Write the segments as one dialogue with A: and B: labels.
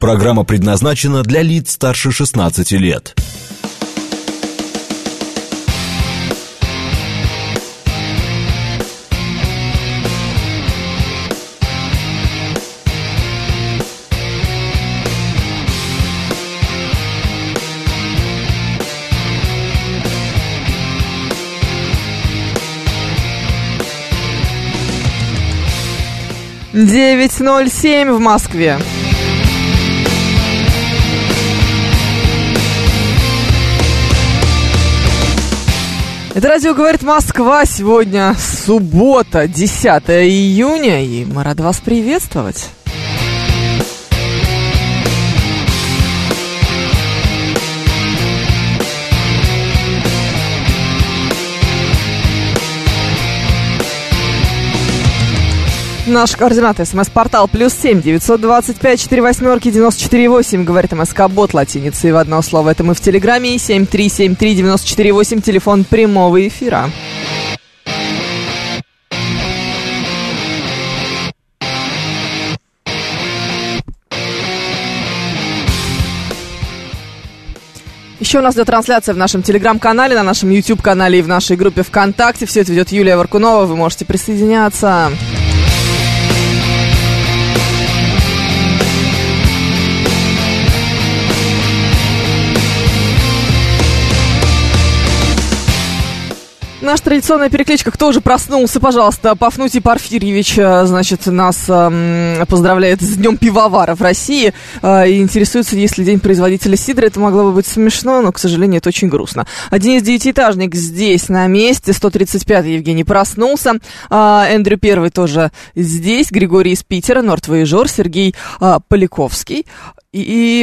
A: Программа предназначена для лиц старше 16 лет.
B: Девять ноль семь в Москве. Это радио говорит Москва. Сегодня суббота, 10 июня, и мы рады вас приветствовать. Наш координаты. СМС-портал плюс семь девятьсот двадцать пять четыре восьмерки девяносто четыре восемь. Говорит МСК Бот латиницей в одно слово. Это мы в Телеграме. Семь три семь три девяносто четыре восемь. Телефон прямого эфира. Еще у нас идет трансляция в нашем телеграм-канале, на нашем YouTube-канале и в нашей группе ВКонтакте. Все это ведет Юлия Варкунова. Вы можете присоединяться. Наша традиционная перекличка. Кто уже проснулся, пожалуйста, Пафнутий Порфирьевич, э, значит, нас э, поздравляет с Днем пивовара в России э, и интересуется, есть ли День производителя сидра. Это могло бы быть смешно, но, к сожалению, это очень грустно. Денис Девятиэтажник здесь, на месте. 135-й Евгений проснулся. Э, Эндрю Первый тоже здесь. Григорий из Питера, Нортвоежор, Сергей э, Поляковский. И,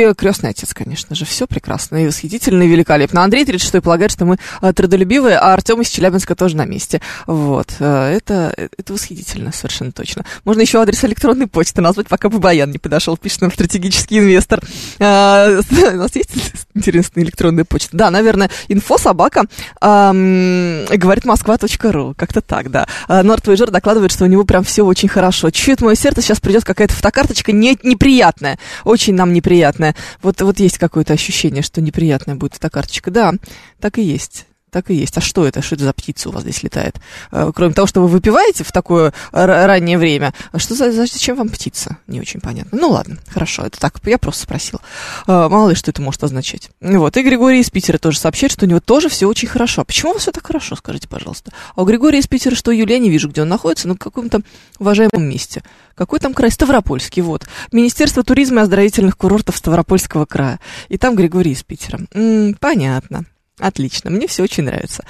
B: и крестный отец, конечно же. Все прекрасно и восхитительно, и великолепно. Андрей 36 полагает, что мы э, трудолюбивые, а Артем из Челябинска тоже на месте. Вот. Э, это, это восхитительно, совершенно точно. Можно еще адрес электронной почты назвать, пока бы Баян не подошел, пишет нам стратегический инвестор. Э, у нас есть интересная электронная почта? Да, наверное, инфособака э, говорит москва.ру. Как-то так, да. Нортвейжер докладывает, что у него прям все очень хорошо. Чует мое сердце, сейчас придет какая-то фотокарточка не, неприятная. Очень нам неприятное. Вот, вот есть какое-то ощущение, что неприятная будет эта карточка. Да, так и есть так и есть. А что это? Что это за птица у вас здесь летает? Э, кроме того, что вы выпиваете в такое раннее время, что за, зачем вам птица? Не очень понятно. Ну ладно, хорошо, это так, я просто спросила. Э, мало ли, что это может означать. Вот, и Григорий из Питера тоже сообщает, что у него тоже все очень хорошо. А почему у вас все так хорошо, скажите, пожалуйста? А у Григория из Питера, что Юлия, не вижу, где он находится, но в каком-то уважаемом месте. Какой там край? Ставропольский, вот. Министерство туризма и оздоровительных курортов Ставропольского края. И там Григорий из Питера. М-м, понятно. Отлично, мне все очень нравится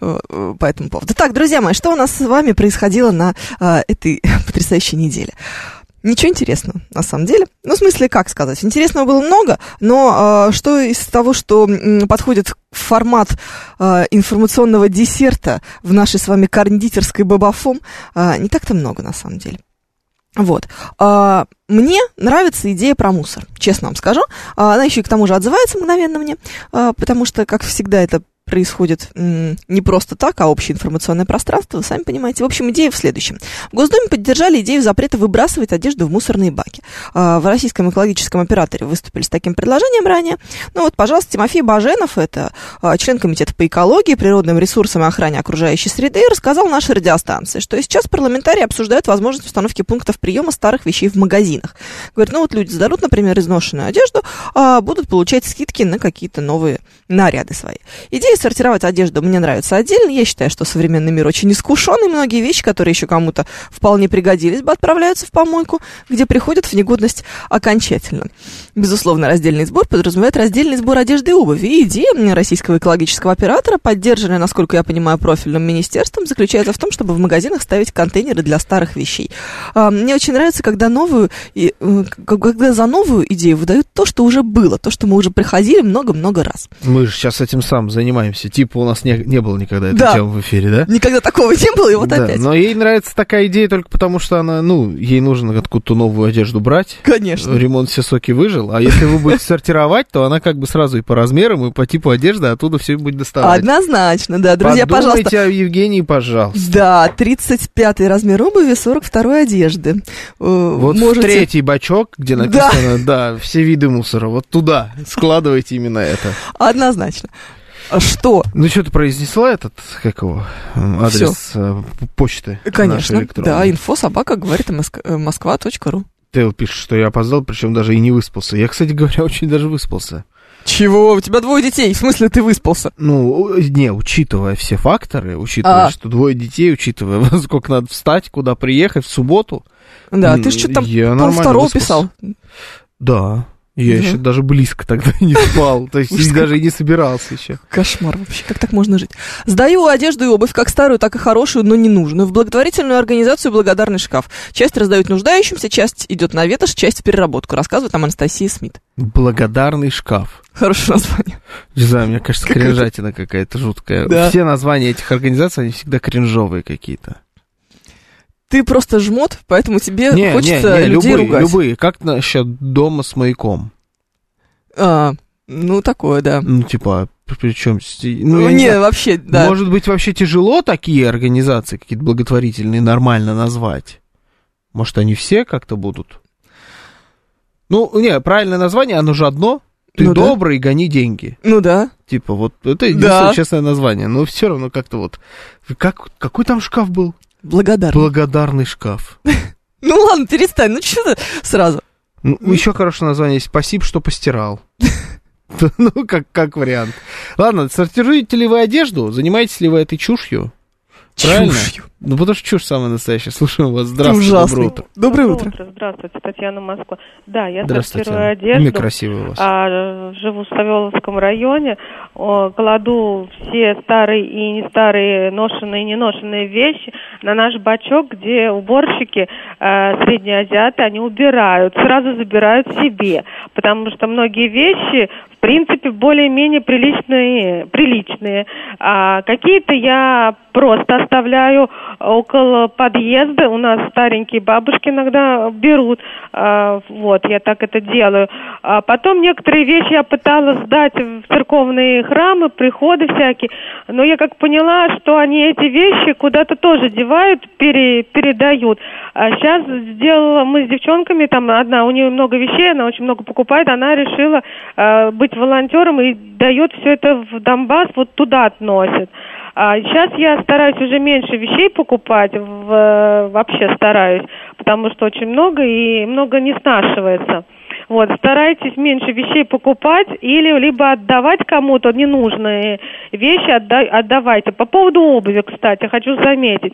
B: э, э, по этому поводу. Так, друзья мои, что у нас с вами происходило на а, этой потрясающей неделе? Ничего интересного, на самом деле. Ну, в смысле, как сказать, интересного было много, но э, что из того, что м, подходит формат э, информационного десерта в нашей с вами кондитерской бабафом, э, не так-то много, на самом деле. Вот. А, мне нравится идея про мусор, честно вам скажу. А, она еще и к тому же отзывается мгновенно мне, а, потому что, как всегда, это происходит не просто так, а общее информационное пространство, вы сами понимаете. В общем, идея в следующем. В Госдуме поддержали идею запрета выбрасывать одежду в мусорные баки. А, в российском экологическом операторе выступили с таким предложением ранее. Ну вот, пожалуйста, Тимофей Баженов, это а, член комитета по экологии, природным ресурсам и охране окружающей среды, рассказал нашей радиостанции, что сейчас парламентарии обсуждают возможность установки пунктов приема старых вещей в магазинах. Говорят, ну вот люди сдадут, например, изношенную одежду, а будут получать скидки на какие-то новые наряды свои. Идея сортировать одежду мне нравится отдельно. Я считаю, что современный мир очень искушенный. Многие вещи, которые еще кому-то вполне пригодились бы, отправляются в помойку, где приходят в негодность окончательно. Безусловно, раздельный сбор подразумевает раздельный сбор одежды и обуви. И идея российского экологического оператора, поддержанная, насколько я понимаю, профильным министерством, заключается в том, чтобы в магазинах ставить контейнеры для старых вещей. А, мне очень нравится, когда новую, когда за новую идею выдают то, что уже было, то, что мы уже приходили много-много раз.
C: Мы же сейчас этим сам занимаемся занимаемся. Типа у нас не, не было никогда этой да. темы в эфире, да?
B: Никогда такого не было, и вот да, опять.
C: Но ей нравится такая идея только потому, что она, ну, ей нужно откуда-то новую одежду брать.
B: Конечно.
C: Ремонт все соки предложил. А если вы будете сортировать, то она как бы сразу и по размерам, и по типу одежды оттуда все будет доставать.
B: Однозначно, да. Друзья,
C: Подумайте
B: пожалуйста.
C: о Евгении, пожалуйста.
B: Да, 35 размер обуви, 42 одежды. Э,
C: Вот в
B: Можете-
C: третий бачок, где написано, да. все виды мусора, вот туда складывайте именно это.
B: Однозначно. А Что?
C: Ну, что ты произнесла этот, как его, адрес э, почты
B: Конечно. Да, инфо собака говорит москва.ру.
C: Тейл пишет, что я опоздал, причем даже и не выспался. Я, кстати говоря, очень даже выспался.
B: Чего? У тебя двое детей. В смысле ты выспался?
C: Ну, не, учитывая все факторы, учитывая,
B: А.
C: что двое детей, учитывая, сколько надо встать, куда приехать в субботу.
B: Да, ты что там
C: я
B: пол
C: нормально
B: второго
C: выспался.
B: писал.
C: Да. Я
B: Да.
C: еще даже близко тогда не спал. То есть
B: Ужас
C: даже и не собирался еще.
B: Кошмар вообще, как так можно жить? Сдаю одежду и обувь, как старую, так и хорошую, но ненужную, в благотворительную организацию «Благодарный шкаф». Часть раздают нуждающимся, часть идет на ветошь, часть в переработку, рассказывает нам Анастасия Смит.
C: Благодарный шкаф.
B: Хорошее название.
C: Не знаю, мне кажется, кринжатина какая-то жуткая.
B: Да.
C: Все названия этих организаций, они всегда кринжовые какие-то.
B: Ты просто жмот, поэтому тебе
C: Не,
B: хочется
C: не, не,
B: людей
C: любые,
B: ругать.
C: любые. Как насчет дома с маяком?
B: А, ну, такое, да.
C: Ну, типа, причем...
B: Ну,
C: я не
B: не, вообще, да.
C: Может быть, вообще тяжело такие организации какие-то благотворительные нормально назвать? Может, они все как-то будут? Ну, не, правильное название, оно же одно. Ты
B: Ну да.
C: добрый, гони деньги.
B: Ну да.
C: Типа, вот это единственное
B: Да.
C: честное название. Но все равно как-то вот... Как, какой там шкаф был?
B: Благодарна.
C: Благодарный шкаф.
B: Ну ладно, перестань, ну что ты сразу?
C: Ну, еще хорошее название есть. Спасибо, что постирал. Ну, как, как вариант. Ладно, сортируете ли вы одежду? Занимаетесь ли вы этой чушью? Правильно?
B: Чушью.
C: Ну, потому что чушь самая настоящая. Слушаем вас. Здравствуйте,
B: ужасный.
C: доброе утро.
B: Доброе утро.
D: Здравствуйте, Татьяна Москва. Да, я
C: Здравствуйте.
D: сортирую
C: Имя
D: одежду.
C: красивое у вас.
D: А, живу в Савеловском районе, О, кладу все старые и не старые, ношенные и не ношенные вещи на наш бачок, где уборщики, э, средние азиаты, они убирают, сразу забирают себе, потому что многие вещи, в принципе, более-менее приличные, приличные. А какие-то я просто оставляю около подъезда. У нас старенькие бабушки иногда берут. А, вот, я так это делаю. А потом некоторые вещи я пыталась сдать в церковные храмы, приходы всякие. Но я как поняла, что они эти вещи куда-то тоже девают, пере- передают. А сейчас сделала мы с девчонками, там одна, у нее много вещей, она очень много покупает, она решила э, быть волонтером и дает все это в Донбасс, вот туда относит. А сейчас я стараюсь уже меньше вещей покупать, в, вообще стараюсь, потому что очень много и много не снашивается. Вот, старайтесь меньше вещей покупать или либо отдавать кому-то ненужные вещи, отда- отдавайте. По поводу обуви, кстати, хочу заметить.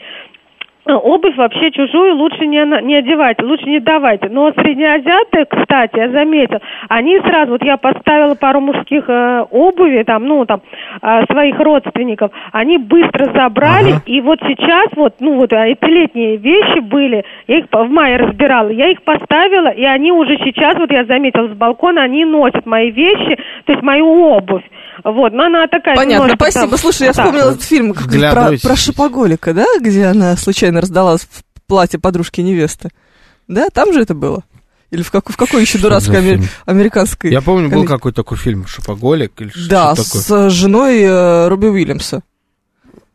D: Обувь вообще чужую лучше не, на- не одевайте, лучше не давайте. Но среднеазиаты, кстати, я заметила, они сразу, вот я поставила пару мужских э, обуви, там, ну, там, э, своих родственников, они быстро забрали,
C: Ага.
D: и вот сейчас, вот, ну, вот, эти летние вещи были, я их в мае разбирала, я их поставила, и они уже сейчас, вот я заметила с балкона, они носят мои вещи, то есть мою обувь. Вот, но она такая
B: Понятно, спасибо.
D: там-
B: Слушай, я вспомнила этот фильм про, про шопоголика, да, где она случайно раздала в платье подружки невесты. Да, там же это было? Или в, как- в какой еще
C: Что
B: дурацкой амер- американской?
C: Я помню, был какой-то такой фильм «Шопоголик» или
B: Да,
C: что такое.
B: с э, женой э, Робби Уильямса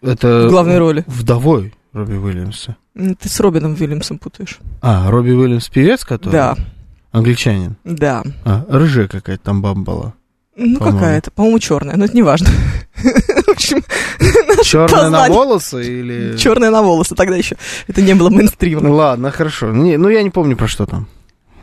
C: Это
B: в главной роли.
C: вдовой Робби Уильямса.
B: Ты с Робином Уильямсом путаешь.
C: А, Робби Уильямс певец, который?
B: Да,
C: Англичанин.
B: да.
C: А, рыжая какая-то там баба была.
B: Ну,
C: По-моему.
B: какая-то, по-моему, черная, но это не важно. В общем,
C: Черная на волосы или...
B: черная на волосы тогда еще. Это не было
C: Ну
B: мейнстримом.
C: ладно, хорошо. Не, ну я не помню про что там.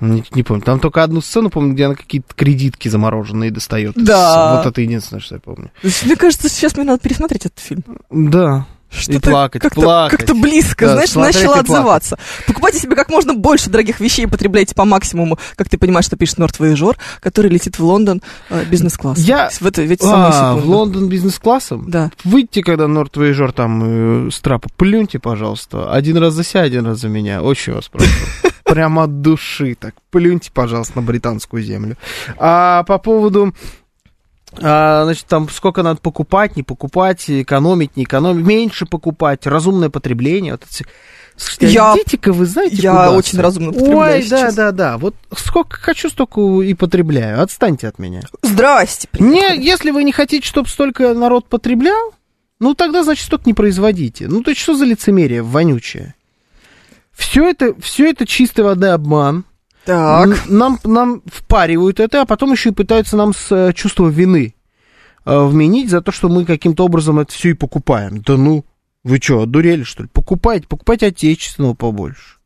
C: Не, не помню. Там только одну сцену помню, где она какие-то кредитки замороженные достает.
B: Да.
C: Вот это единственное, что я помню.
B: Мне кажется, сейчас мне надо пересмотреть этот фильм.
C: Да.
B: Что-то
C: плакать,
B: как-то,
C: плакать.
B: Как-то близко,
C: Да,
B: знаешь, начала
C: и плакать.
B: отзываться. Покупайте себе как можно больше дорогих вещей, потребляйте по максимуму, как ты понимаешь, что пишет Нортвоежор, который летит в Лондон э, бизнес-класс.
C: Я-
B: В, это, в эти
C: А,
B: секунды.
C: в Лондон бизнес-классом?
B: Да.
C: Выйдите, когда Нортвейжор там э, с трапа, плюньте, пожалуйста. Один раз за себя, один раз за меня. Очень вас прошу. Прямо от души так. Плюньте, пожалуйста, на британскую землю. А по поводу... а, значит, там сколько надо покупать, не покупать, экономить, не экономить, меньше покупать, разумное потребление. Вот все. Слушайте,
B: Я-
C: идите-ка вы знаете
B: я
C: куда
B: очень разумно потребляю
C: Ой, да,
B: сейчас.
C: да, да. Вот сколько хочу, столько и потребляю. Отстаньте от меня.
B: Здрасте.
C: Не,
B: приехали.
C: если вы не хотите, чтобы столько народ потреблял, ну тогда, значит, столько не производите. Ну то есть что за лицемерие вонючее? Все это, все это чистой воды обман.
B: Так.
C: Нам, нам впаривают это, а потом еще и пытаются нам с э, чувства вины э, вменить за то, что мы каким-то образом это все и покупаем. Да ну, вы что, одурели, что ли? Покупайте, покупайте отечественного побольше.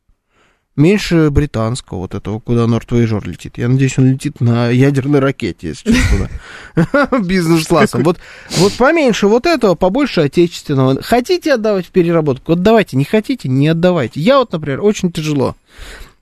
C: Меньше британского вот этого, куда Нортвейжор летит. Я надеюсь, он летит на ядерной ракете, если честно. Бизнес-классом. Вот, вот поменьше вот этого, побольше отечественного. Хотите отдавать в переработку? Отдавайте. Не хотите? Не отдавайте. Я вот, например, очень тяжело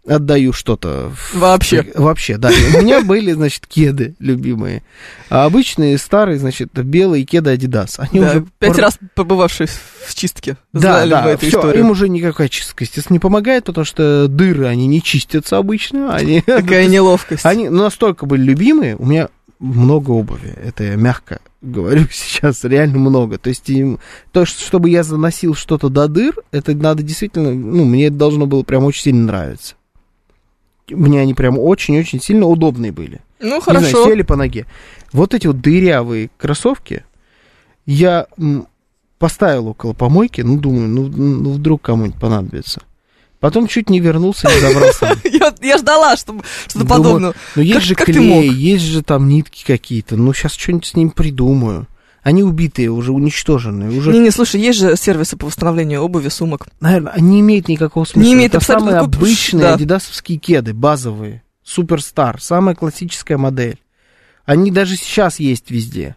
C: отдаю что-то. в-
B: Вообще.
C: Вообще, да. У меня были, значит, кеды любимые. А обычные старые, значит, белые кеды Adidas. Они
B: Да,
C: уже
B: пять
C: пор-
B: раз побывавшие в чистке.
C: да,
B: Знали
C: да,
B: эту
C: всё,
B: историю.
C: им уже никакая чистка, естественно, не помогает, потому что дыры, они не чистятся обычно. Они,
B: Такая неловкость.
C: они настолько были любимые, у меня много обуви, это я мягко говорю сейчас, реально много. То есть, им- то, что- чтобы я заносил что-то до дыр, это надо действительно, ну, мне это должно было прям очень сильно нравиться. Мне они прям очень-очень сильно удобные были.
B: Ну,
C: Не знаю,
B: хорошо.
C: сели по ноге. Вот эти вот дырявые кроссовки я поставил около помойки, ну, думаю, ну, ну, вдруг кому-нибудь понадобится. Потом чуть не вернулся, не забрал сам.
B: Я, я ждала, чтобы что-то подобное.
C: Ну, есть
B: Как-
C: же клей, есть же там нитки какие-то. Ну, сейчас что-нибудь с ним придумаю. Они убитые, уже уничтоженные. Уже,
B: Не-не, слушай, есть же сервисы по восстановлению обуви, сумок.
C: наверное, не имеет никакого смысла.
B: Не имеет
C: Это
B: абсолютно
C: самые
B: никакого-
C: обычные
B: да.
C: адидасовские кеды, базовые. Суперстар, самая классическая модель. Они даже сейчас есть везде.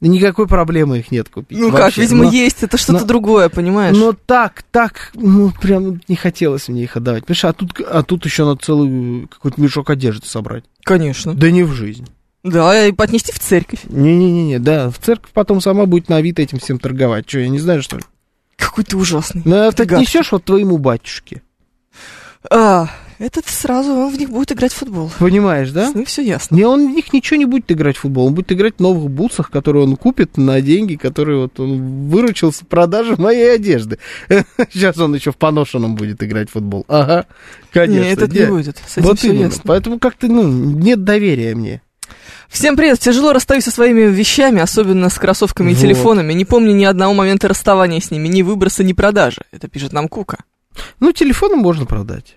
C: Никакой проблемы их нет купить.
B: Ну как,
C: вообще.
B: видимо,
C: Но-
B: есть. Это что-то
C: но-
B: другое, понимаешь?
C: Но так, так, ну, прям не хотелось мне их отдавать. Понимаешь, а тут, а тут еще надо целый какой-то мешок одежды собрать.
B: Конечно.
C: Да не в жизнь.
B: Да, и отнести в церковь.
C: Не-не-не, да, в церковь потом сама будет на Авито этим всем торговать. Что, я не знаю, что ли?
B: Какой ты ужасный.
C: Ну, а ты несешь вот твоему батюшке.
B: А, этот сразу он в них будет играть в футбол.
C: Понимаешь, да?
B: Ним все ясно.
C: Не, он в них ничего не будет играть в футбол. Он будет играть в новых бутсах, которые он купит на деньги, которые вот он выручил с продажи моей одежды. Сейчас он еще в поношенном будет играть в футбол. Ага, конечно.
B: Нет, это не будет. С этим
C: Вот
B: все
C: именно.
B: ясно.
C: Поэтому как-то, ну, нет доверия мне.
B: Всем привет. Тяжело расстаюсь со своими вещами, особенно с кроссовками и
C: Вот.
B: телефонами. Не помню ни одного момента расставания с ними, ни выброса, ни продажи. Это пишет нам Кука.
C: Ну, телефоны можно продать.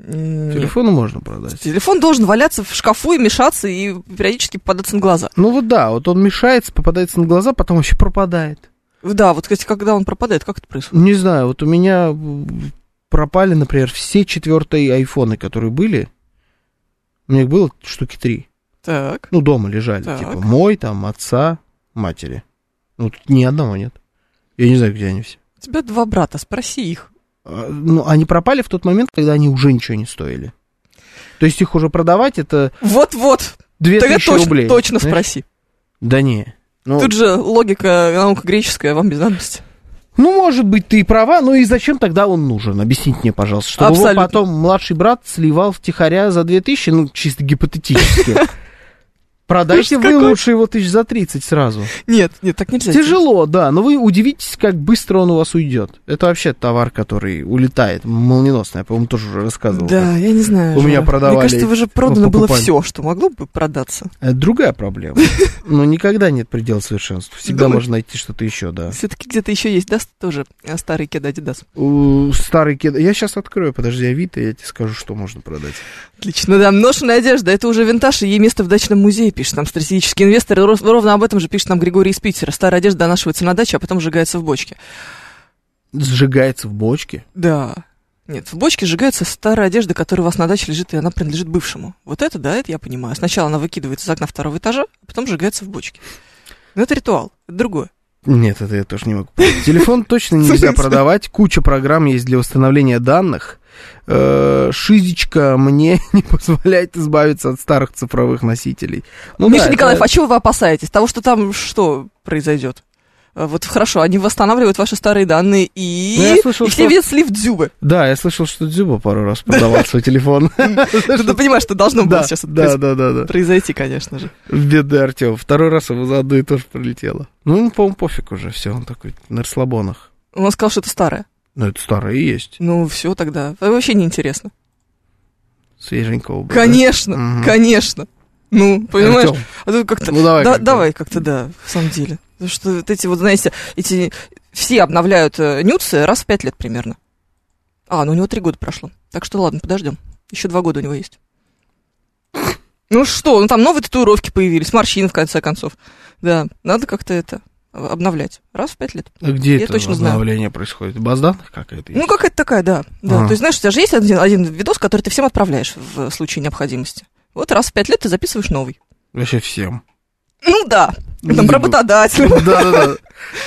B: М,
C: Телефоны можно продать.
B: Телефон должен валяться в шкафу и мешаться, и периодически попадаться на глаза.
C: Ну вот да, вот он мешается, попадается на глаза, потом вообще пропадает.
B: Да, вот, кстати, когда он пропадает, как это происходит?
C: Не знаю, вот у меня м, пропали, например, все четвертые айфоны, которые были. У меня их было штуки три.
B: Так.
C: Ну, дома лежали.
B: Так.
C: Типа мой, там, отца, матери. Ну, тут ни одного нет. Я не знаю, где они все.
B: У тебя два брата, спроси их.
C: А, Ну, они пропали в тот момент, когда они уже ничего не стоили. То есть их уже продавать, это
B: Вот-вот.
C: 2000
B: Тогда точно,
C: рублей.
B: точно
C: знаешь?
B: спроси.
C: Да не. Ну,
B: Тут же логика, наука греческая, вам без надобности.
C: Ну, может быть, ты и права, но и зачем тогда он нужен? Объясните мне, пожалуйста. Чтобы его потом младший брат сливал втихаря за 2000, ну, чисто гипотетически. Продайте
B: Ужас
C: вы
B: какой.
C: лучше его тысяч за 30 сразу.
B: Нет, нет, так нельзя.
C: Тяжело, да, но вы удивитесь, как быстро он у вас уйдет. Это вообще товар, который улетает, молниеносно. Я, по-моему, тоже уже рассказывал.
B: Да, я не знаю.
C: У меня продавали,
B: Мне кажется, уже продано
C: мы
B: было все, что могло бы продаться.
C: Это другая проблема. Но никогда нет предела совершенства. Всегда можно найти что-то еще, да.
B: Все-таки где-то еще есть, да, тоже э, старый кед Адидас.
C: У, Старый кед... Я сейчас открою, подожди, Авито, я тебе скажу, что можно продать.
B: Отлично, да. Ношеная одежда, это уже винтаж, и ей место в дачном музее, пишет нам стратегический инвестор. И ров- ровно об этом же пишет нам Григорий из Питера. Старая одежда донашивается на даче, а потом сжигается в бочке.
C: Сжигается в бочке.
B: Да. Нет, в бочке сжигается старая одежда, которая у вас на даче лежит, и она принадлежит бывшему. Вот это, да, это я понимаю. Сначала она выкидывается из окна второго этажа, а потом сжигается в бочке. Но это ритуал, это другое.
C: Нет, это я тоже не могу. понять. Телефон точно нельзя продавать. Куча программ есть для восстановления данных. Э, Шизечка мне не позволяет избавиться от старых цифровых носителей. Ну
B: Миша
C: да,
B: Николаев,
C: это-
B: а чего вы опасаетесь? Того, что там что произойдет? А, Вот хорошо, они восстанавливают ваши старые данные и,
C: Ну, я слышал,
B: и все
C: что-
B: слив Дзюбы.
C: Да, я слышал, что Дзюба пару раз продавал свой телефон.
B: Ты понимаешь, что должно было сейчас произойти, конечно же.
C: Бедный Артем. Второй раз его за одно и то же пролетело. Ну, ему, по-моему, пофиг уже, все, он такой на расслабонах.
B: Он сказал, что это старое.
C: Ну, это старые есть.
B: Ну, все тогда. Вообще неинтересно.
C: Свеженького.
B: Конечно, конечно. Ну, понимаешь?
C: Артём,
B: А тут как-то...
C: Ну, давай
B: Да,
C: как-то.
B: давай как-то, да, в самом деле. Потому что вот эти вот, знаете, эти... Все обновляют э, нюцы раз в пять лет примерно. А, ну у него три года прошло. Так что ладно, подождем. Еще два года у него есть. Ну что, ну там новые татуировки появились, морщины в конце концов. Да, надо как-то это обновлять. Раз в пять лет.
C: А где
B: Я
C: это
B: точно знаю.
C: обновление происходит? Баз данных какая-то есть?
B: Ну, какая-то такая, да. да.
C: А.
B: То есть, знаешь, у тебя же есть один, один видос, который ты всем отправляешь в случае необходимости. Вот раз в пять лет ты записываешь новый.
C: Вообще всем.
B: Ну да. Там
C: типа,
B: работодатель.
C: Да-да-да.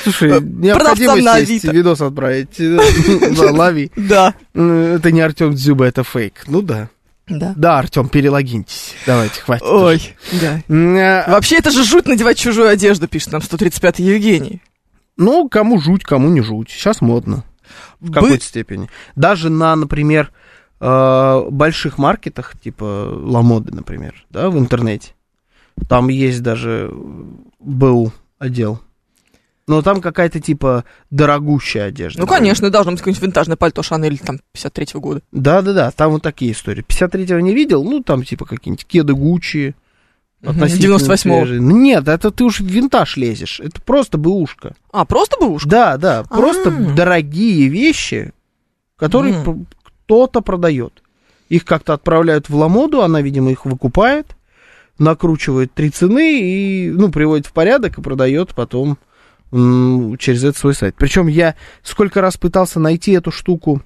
C: Слушай, необходимость
B: на
C: есть видос отправить. Да, лови.
B: Да.
C: Это не Артем Дзюба, это фейк. Ну да.
B: Да.
C: Да, Артем, перелогиньтесь. Давайте, хватит.
B: Ой, да.
C: М, а,
B: Вообще, это же жуть надевать чужую одежду, пишет нам 135-й Евгений.
C: Ну, кому жуть, кому не жуть. Сейчас модно. В
B: Бы-
C: какой-то степени. Даже на, например, э, больших маркетах, типа Ламоды, например, да, в интернете. Там есть даже БУ отдел. Но там какая-то типа дорогущая одежда.
B: Ну, конечно, должно быть какое-нибудь винтажное пальто Шанель там 53-го года.
C: Да-да-да, там вот такие истории. 53-го не видел, ну, там типа какие-нибудь кеды Гуччи. Относительно
B: 98-го.
C: свежие. Ну, Нет, это ты уж в винтаж лезешь. Это просто бэушка.
B: А, просто бэушка?
C: Да, да, просто
B: А.
C: дорогие вещи, которые. Кто-то продает. Их как-то отправляют в Ламоду, она, видимо, их выкупает, накручивает три цены и, ну, приводит в порядок и продает потом через этот свой сайт. Причем я сколько раз пытался найти эту штуку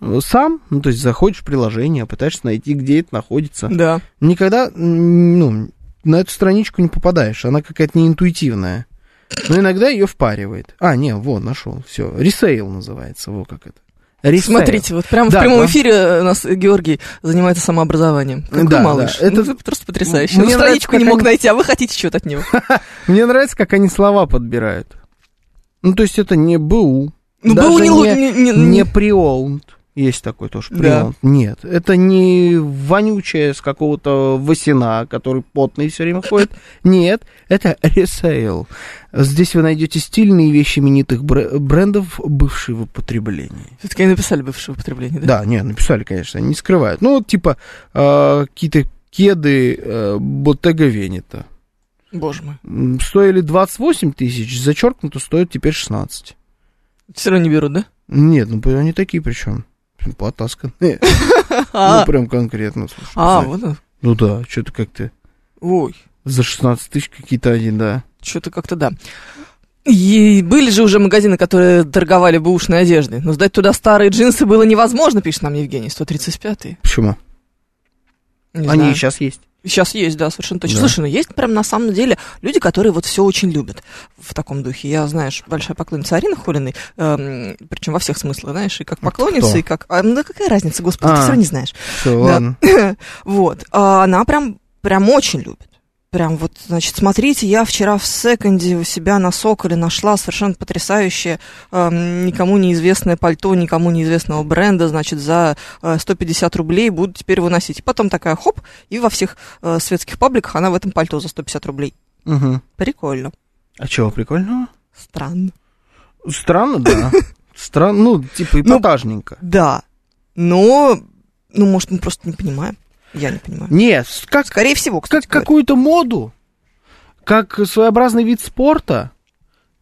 C: э, сам, ну, то есть заходишь в приложение, пытаешься найти, где это находится.
B: Да.
C: Никогда, ну, на эту страничку не попадаешь, она какая-то неинтуитивная. Но иногда ее впаривает. А, не, вот, нашел, все. Ресейл называется, вот как это. Ресейл.
B: Смотрите, вот прямо
C: Да,
B: в прямом
C: да.
B: эфире у нас Георгий занимается самообразованием. Какой
C: Да,
B: малыш.
C: да. Это-
B: Ну, просто потрясающе.
C: Мне
B: Ну,
C: нравится,
B: страничку не
C: как
B: мог
C: они-
B: найти, а вы хотите что-то от него.
C: Мне нравится, как они слова подбирают. Ну, то есть это не БУ.
B: Ну, был не...
C: не,
B: не- не-
C: не pre-owned. Есть такой тоже
B: Да.
C: pre-owned. Нет, это не вонючая с какого-то Васина, который потный все время ходит. Нет, это ресейл. Здесь вы найдете стильные вещи именитых бре- брендов бывшего потребления.
B: Все-таки они написали бывшее употребление, да?
C: Да, не, написали, конечно, они не скрывают. Ну, вот типа э, какие-то кеды э, Bottega Veneta.
B: Боже мой.
C: Стоили 28 тысяч, зачеркнуто стоят теперь 16.
B: Все равно не берут, да?
C: Нет, ну они такие причем. Потасканные. Ну,
B: А,
C: прям конкретно, слушай.
B: а, вот оно.
C: Ну да, что-то как-то
B: Ой,
C: за 16 тысяч какие-то они, да.
B: что-то как-то да. И были же уже магазины, которые торговали бэушной одеждой. Но сдать туда старые джинсы было невозможно, пишет нам Евгений, 135-й.
C: Почему?
B: Не
C: они
B: знаю.
C: и сейчас есть.
B: Сейчас есть, да, совершенно точно.
C: Да.
B: Слушай, ну есть прям на самом деле люди, которые вот все очень любят в таком духе. Я, знаешь, большая поклонница Арины Холиной, причем во всех смыслах, знаешь, и как поклонница,
C: кто?
B: и как... А, ну да какая разница, господи, ты
C: А.
B: все равно не знаешь.
C: Все,
B: Да.
C: ладно.
B: Вот. А она прям, прям очень любит. Прям вот, значит, смотрите, я вчера в секонде у себя на Соколе нашла совершенно потрясающее, эм, никому неизвестное пальто, никому неизвестного бренда, значит, за э, 150 рублей буду теперь выносить. И потом такая хоп, и во всех э, светских пабликах она в этом пальто за 150 рублей.
C: Мгм.
B: Прикольно.
C: А чего прикольного?
B: Странно.
C: Странно, да. Странно, ну, типа
B: Ну,
C: эпатажненько.
B: Да. Но, ну, может, мы просто не понимаем. Я не понимаю.
C: Нет, как
B: Скорее всего, кстати
C: как какую-то моду, как своеобразный вид спорта,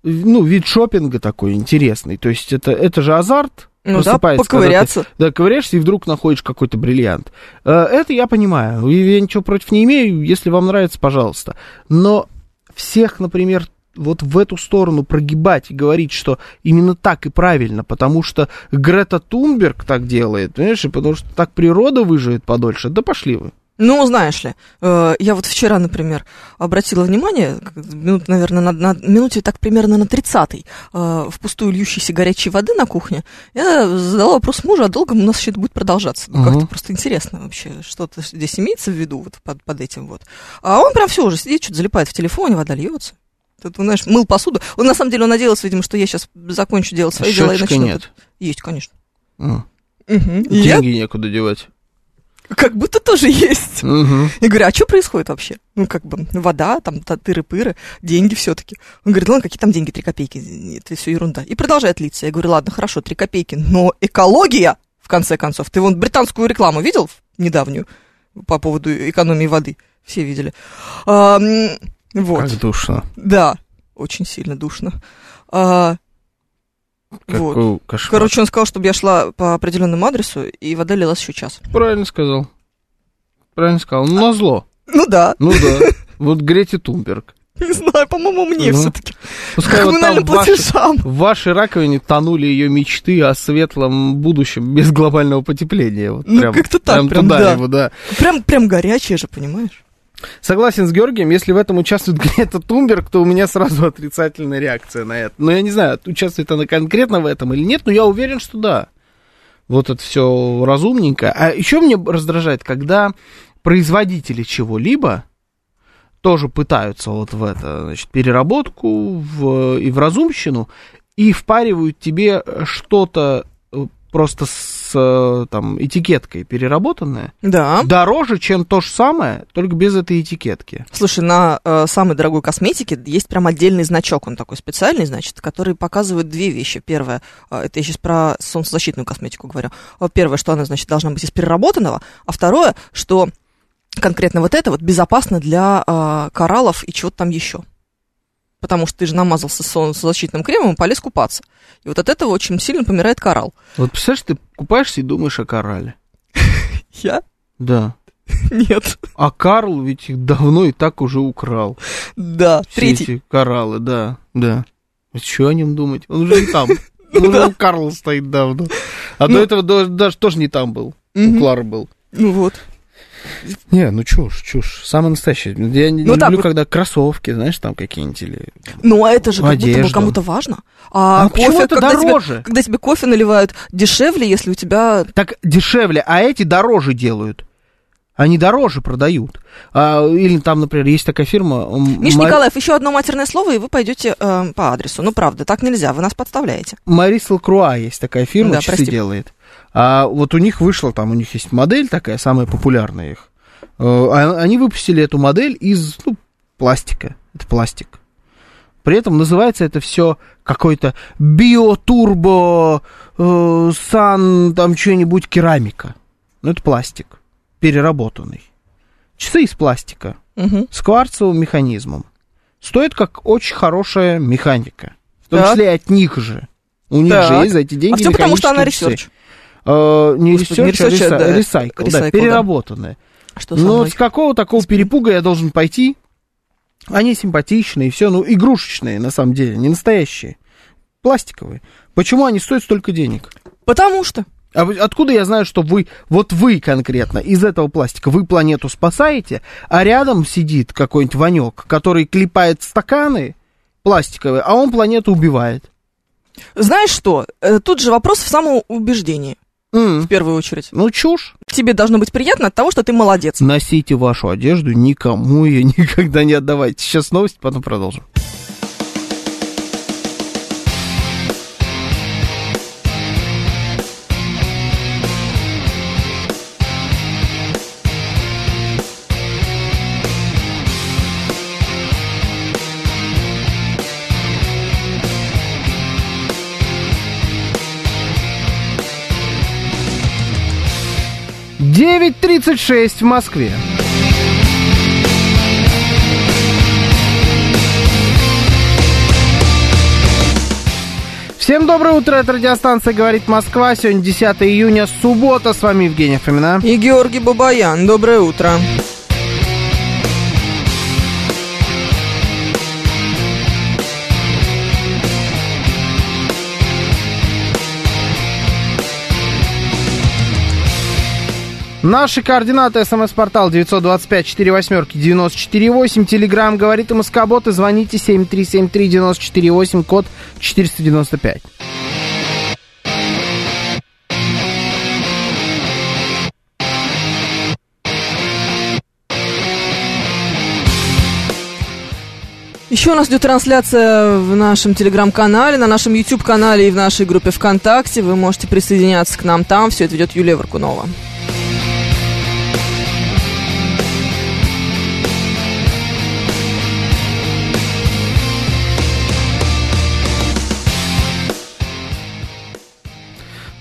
C: ну, вид шопинга такой интересный. То есть это, это же азарт.
B: Ну да, поковыряться.
C: ты, да, ковыряешься и вдруг находишь какой-то бриллиант. Э, Это я понимаю. Я ничего против не имею. Если вам нравится, пожалуйста. Но всех, например, вот в эту сторону прогибать и говорить, что именно так и правильно, потому что Грета Тунберг так делает, понимаешь, и потому что так природа выживет подольше. Да пошли вы.
B: Ну, знаешь ли, э, я вот вчера, например, обратила внимание, минут, наверное, на, на минуте так примерно на 30-й, э, впустую льющейся горячей воды на кухне, я задала вопрос мужу, а долго у нас все это будет продолжаться? Ну, как-то просто интересно вообще, что-то здесь имеется в виду вот под, под этим вот. А он прям все уже сидит, что-то залипает в телефоне, вода льется. Тут, знаешь, мыл посуду. Он, на самом деле, он надеялся, видимо, что я сейчас закончу делать свои дела и
C: Счетчика
B: начну.
C: нет.
B: Есть, конечно.
C: М.
B: Мгм. И я
C: Деньги некуда девать.
B: Как будто тоже есть.
C: Мгм.
B: Я говорю, а что происходит вообще? Ну, как бы, вода, там, та- тыры-пыры, деньги все-таки. Он говорит, ладно, какие там деньги, три копейки, это все ерунда. И продолжает литься. Я говорю, ладно, хорошо, три копейки, но экология, в конце концов. Ты вон британскую рекламу видел недавнюю по поводу экономии воды? Все видели. А, вот,
C: Как душно.
B: да, очень сильно душно. А, вот.
C: Кошмар.
B: Короче, он сказал, чтобы я шла по определенному адресу, и вода лилась еще час.
C: Правильно сказал. Правильно сказал. Ну, на зло.
B: Ну да,
C: Ну да. Вот Грети Тунберг.
B: не знаю, по-моему, мне
C: Ну,
B: все-таки.
C: Пускай вот там
B: платежам.
C: в вашей раковине тонули ее мечты о светлом будущем без глобального потепления. Вот
B: Ну,
C: прям,
B: как-то так, прям,
C: туда
B: да.
C: его, да.
B: Прям, прям горячее же, понимаешь?
C: Согласен с Георгием, если в этом участвует Грета Тунберг, то у меня сразу отрицательная реакция на это. Но я не знаю, участвует она конкретно в этом или нет, но я уверен, что да. Вот это все разумненько. А еще мне раздражает, когда производители чего-либо тоже пытаются вот в это, значит, переработку в, и в разумщину, и впаривают тебе что-то э, просто с там, этикеткой переработанное,
B: Да.
C: дороже, чем то же самое, только без этой этикетки.
B: Слушай, на э, самой дорогой косметике есть прям отдельный значок, он такой специальный, значит, который показывает две вещи. Первое, э, это я сейчас про солнцезащитную косметику говорю. Э, Первое, что она, значит, должна быть из переработанного, а второе, что конкретно вот это вот безопасно для э, кораллов и чего-то там еще. Потому что ты же намазался солнцезащитным кремом и полез купаться. И вот от этого очень сильно помирает коралл.
C: Вот представляешь, ты купаешься и думаешь о корале.
B: Я?
C: Да.
B: Нет.
C: А Карл ведь их давно и так уже украл.
B: Да.
C: Все
B: Третий.
C: эти кораллы, да, да. Что о нем думать? Он уже не там. Он уже у Карла стоит давно. А до
B: Ну.
C: этого даже тоже не там был. У. Клары был.
B: Ну вот.
C: Не, ну чушь, чушь. Самое настоящее. Я не,
B: Ну
C: люблю,
B: вот.
C: когда кроссовки, знаешь, там какие-нибудь или...
B: Ну, а это же как будто бы кому-то важно. А,
C: А почему это
B: когда тебе-
C: дороже?
B: когда тебе кофе наливают дешевле, если у тебя...
C: Так дешевле, а эти дороже делают. Они дороже продают. А, или там, например, есть такая фирма...
B: Миш
C: Ма-
B: Николаев, еще одно матерное слово, и вы пойдете э, по адресу. Ну, правда, так нельзя, вы нас подставляете.
C: Марис Лакруа есть такая фирма,
B: Да,
C: часы
B: прости.
C: делает. А вот у них вышла, там у них есть модель такая, самая популярная их. Э, а- Они выпустили эту модель из ну, пластика. Это пластик. При этом называется это все какой-то биотурбо, э, сан, там что-нибудь керамика. Ну, это пластик, переработанный. Часы из пластика
B: Мгм.
C: с кварцевым механизмом. Стоит как очень хорошая механика. В том
B: Так.
C: числе и от них же. У них
B: Так.
C: же есть за эти деньги
B: А все потому, что она research.
C: Э, не
B: research, а
C: recy-
B: да, recycle, да. Что со
C: Ну,
B: мной?
C: с какого такого перепуга я должен пойти? Они симпатичные, все, ну, игрушечные, на самом деле, не настоящие. Пластиковые. Почему они стоят столько денег?
B: Потому что.
C: А вы- откуда я знаю, что вы, вот вы конкретно из этого пластика, вы планету спасаете, а рядом сидит какой-нибудь Ванек, который клепает стаканы пластиковые, а он планету убивает.
B: Знаешь что? Э, Тут же вопрос в самоубеждении,
C: М,
B: в первую очередь.
C: Ну, чушь.
B: Тебе должно быть приятно от того, что ты молодец.
C: Носите вашу одежду, никому ее никогда не отдавайте. Сейчас новости, потом продолжим. Девять тридцать шесть в Москве. Всем доброе утро, это радиостанция «Говорит Москва». Сегодня 10 июня, суббота. С вами Евгений Фомина.
B: И Георгий Бабаян, доброе утро.
C: Наши координаты. СМС-портал 925-48-94-8. Телеграмм «Говорит МСК-бот» и звоните 7373-94-8, код 495.
B: Еще у нас идет трансляция в нашем телеграм-канале, на нашем YouTube-канале и в нашей группе ВКонтакте. Вы можете присоединяться к нам там. Все это ведет Юлия Варкунова.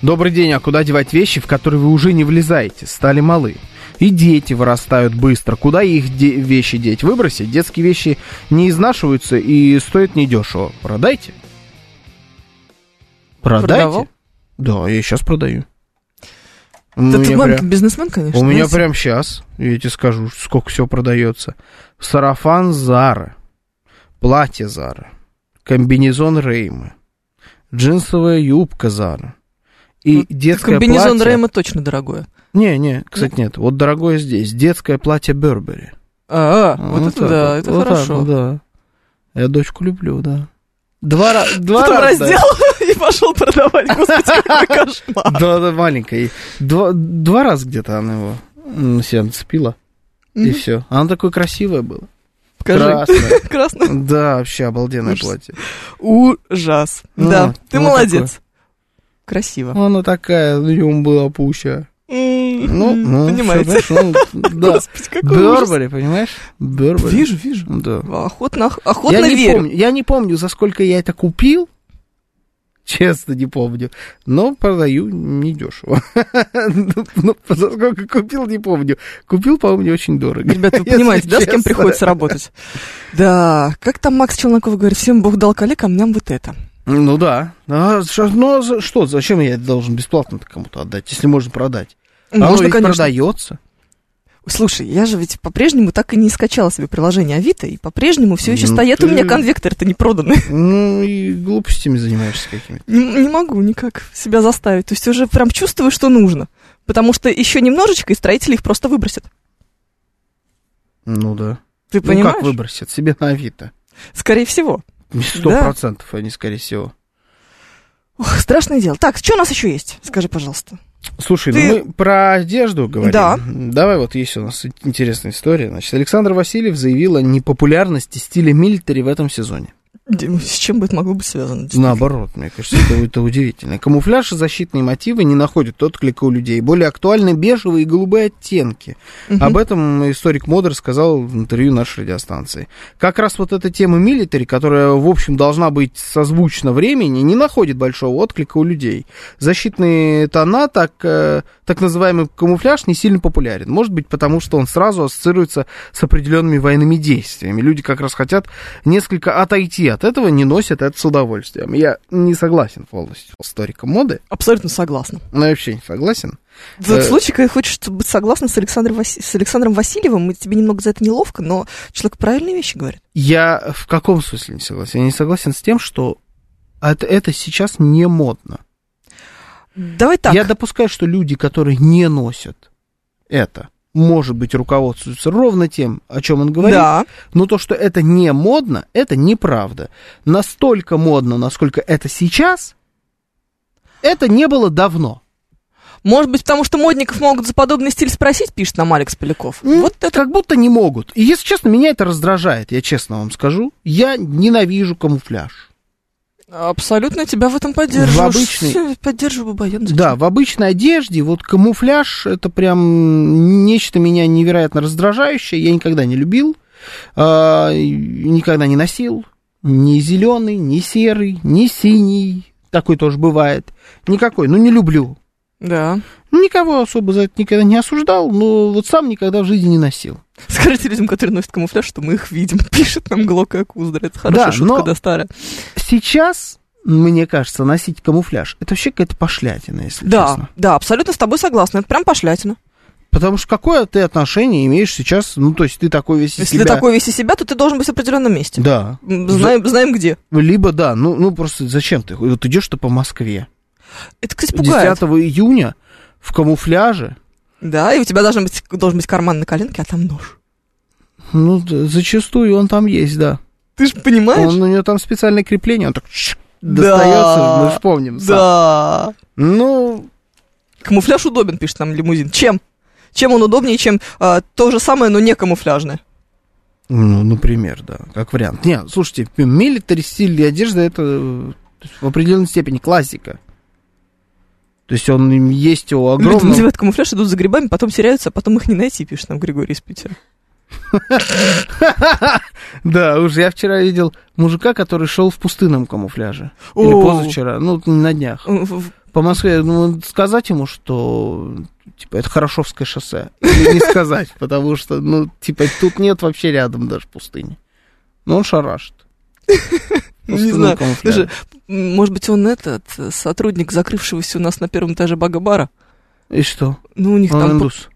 C: Добрый день, а куда девать вещи, в которые вы уже не влезаете, стали малы? И дети вырастают быстро. Куда их де- вещи деть? Выбросить? Детские вещи не изнашиваются и стоят недешево. Продайте. Продайте?
B: Продавал?
C: Да, я сейчас продаю.
B: Да ты
C: прям-
B: бизнесмен, конечно.
C: у меня прям сейчас, я тебе скажу, сколько всего продается. Сарафан Зара, платье Зара, комбинезон Реймы, джинсовая юбка Зара и
B: Ну,
C: детское
B: Комбинезон
C: платье...
B: Рейма точно дорогое.
C: Не, не, кстати, нет. Вот дорогое здесь. Детское платье Бербери.
B: А, вот, это
C: так
B: да,
C: вот.
B: это
C: Вот так
B: хорошо.
C: вот, да. Я дочку люблю, да. Два, два
B: Потом
C: раза. да.
B: раздел и пошел продавать. Господи, какой кошмар.
C: Да, да, маленькая. И Два, два раза где-то она его себе нацепила. И
B: Мгм.
C: все. Она такое красивое было.
B: Покажи.
C: Красное.
B: Красно.
C: Да, вообще обалденное
B: Ужас.
C: платье.
B: Ужас.
C: Ну,
B: Да, ты
C: ну,
B: молодец. Красиво.
C: Она такая, на нем была пуща. Ну, ну,
B: Понимаете.
C: знаешь, ну, да. Бербери, понимаешь? Бербери.
B: Вижу, вижу.
C: Да.
B: Охотно, охотно
C: я не
B: верю.
C: Помню, я не помню, за сколько я это купил. Честно, не помню. Но продаю недешево. Ну, за сколько купил, не помню. Купил, по-моему, не очень дорого.
B: Ребята, вы понимаете, да, с кем приходится работать? Да, как там Макс Челноков говорит, всем Бог дал коллег, а нам вот это.
C: Ну да. А, ну, а что, зачем я это должен бесплатно кому-то отдать, если можно продать? Оно
B: Можно,
C: ведь
B: конечно.
C: продается.
B: Слушай, я же ведь по-прежнему так и не скачала себе приложение Авито, и по-прежнему все еще
C: Ну
B: стоят у
C: ты-
B: меня конвекторы-то не проданы.
C: Ну, и глупостями занимаешься какими-то.
B: Не, не могу никак себя заставить. То есть уже прям чувствую, что нужно. Потому что еще немножечко, и строители их просто выбросят.
C: Ну да.
B: Ты
C: Ну
B: понимаешь?
C: как выбросят? Себе на Авито.
B: Скорее всего.
C: Сто
B: Да.
C: процентов они, скорее всего.
B: Ох, страшное дело. Так, что у нас еще есть? Скажи, пожалуйста.
C: Слушай,
B: Ты-
C: ну мы про одежду говорим.
B: Да.
C: Давай, вот есть у нас интересная история. Значит, Александр Васильев заявил о непопулярности стиля милитари в этом сезоне.
B: С чем бы это могло быть связано?
C: Наоборот, мне кажется, это, это удивительно. Камуфляж и защитные мотивы не находят отклика у людей. Более актуальны бежевые и голубые оттенки.
B: Мгм.
C: Об этом историк моды рассказал в интервью нашей радиостанции. Как раз вот эта тема милитари, которая, в общем, должна быть созвучна времени, не находит большого отклика у людей. Защитные тона, так, э, так называемый камуфляж, не сильно популярен. Может быть, потому что он сразу ассоциируется с определенными военными действиями. Люди как раз хотят несколько отойти от этого, не носят это с удовольствием. Я не согласен полностью с историком моды,
B: Абсолютно согласна.
C: я вообще не согласен.
B: В тот
C: Э,
B: случай, когда хочешь быть согласна с Александром, Васи- с Александром Васильевым, и тебе немного за это неловко, но человек правильные вещи говорит.
C: Я в каком смысле не согласен? Я не согласен с тем, что это, это сейчас не модно.
B: Давай так.
C: Я допускаю, что люди, которые не носят это, может быть, руководствуются ровно тем, о чем он говорит.
B: Да.
C: Но то, что это не модно, это неправда. Настолько модно, насколько это сейчас, это не было давно.
B: Может быть, потому что модников могут за подобный стиль спросить, пишет нам Алекс Поляков.
C: М,
B: Вот это...
C: Как будто не могут. И, если честно, меня это раздражает, я честно вам скажу. Я ненавижу камуфляж.
B: Абсолютно тебя в этом поддерживаю.
C: В обычной-
B: Поддерживаю, Бабаян.
C: Да, в обычной одежде вот камуфляж это прям нечто меня невероятно раздражающее. Я никогда не любил, а, никогда не носил. Ни зеленый, ни серый, ни синий. Такой тоже бывает. Никакой, ну не люблю.
B: Да.
C: Никого особо за это никогда не осуждал, но вот сам никогда в жизни не носил.
B: Скажите людям, которые носят камуфляж, что мы их видим. Пишет нам Глока Акуздра. Это хорошая
C: Да,
B: шутка,
C: но-
B: да, старая.
C: Сейчас, мне кажется, носить камуфляж это вообще какая-то пошлятина, если
B: Да,
C: честно.
B: да, абсолютно с тобой согласна. Это прям пошлятина.
C: Потому что какое ты отношение имеешь сейчас, ну, то есть ты такой весь из
B: Если
C: себя...
B: ты такой весь из себя, то ты должен быть в определенном месте.
C: Да.
B: Знаем, знаем где.
C: Либо да, ну, ну просто зачем ты? Вот идешь ты по Москве.
B: Это, кстати, пугает.
C: 10 июня в камуфляже.
B: Да, и у тебя должен быть, должен быть карман на коленке, а там нож.
C: Ну, зачастую он там есть, да.
B: Ты же понимаешь?
C: Он, у него там специальное крепление, он так
B: Да.
C: достается, мы же помним. сам.
B: Да.
C: Ну,
B: Камуфляж удобен, пишет нам лимузин. Чем? Чем он удобнее, чем а, то же самое, но не камуфляжное?
C: ну, например, да, как вариант. Не, слушайте, милитари стиль и одежда это э, в определенной степени классика. То есть он есть у
B: Люди
C: огромного...
B: надевают камуфляж, идут за грибами, потом теряются, а потом их не найти, пишет нам Григорий из Питера.
C: Да, уж я вчера видел мужика, который шел в пустынном камуфляже. Или позавчера, ну, на днях. По Москве, ну, сказать ему, что, типа, это Хорошевское шоссе. Или не сказать, потому что, ну, типа, тут нет вообще рядом даже пустыни. Но он шарашит.
B: Не
C: Пустынный
B: знаю. Слушай, может быть, он этот, э, сотрудник, закрывшегося у нас на первом этаже бага-бара?
C: И что?
B: Ну, у них
C: Он
B: там...
C: индус.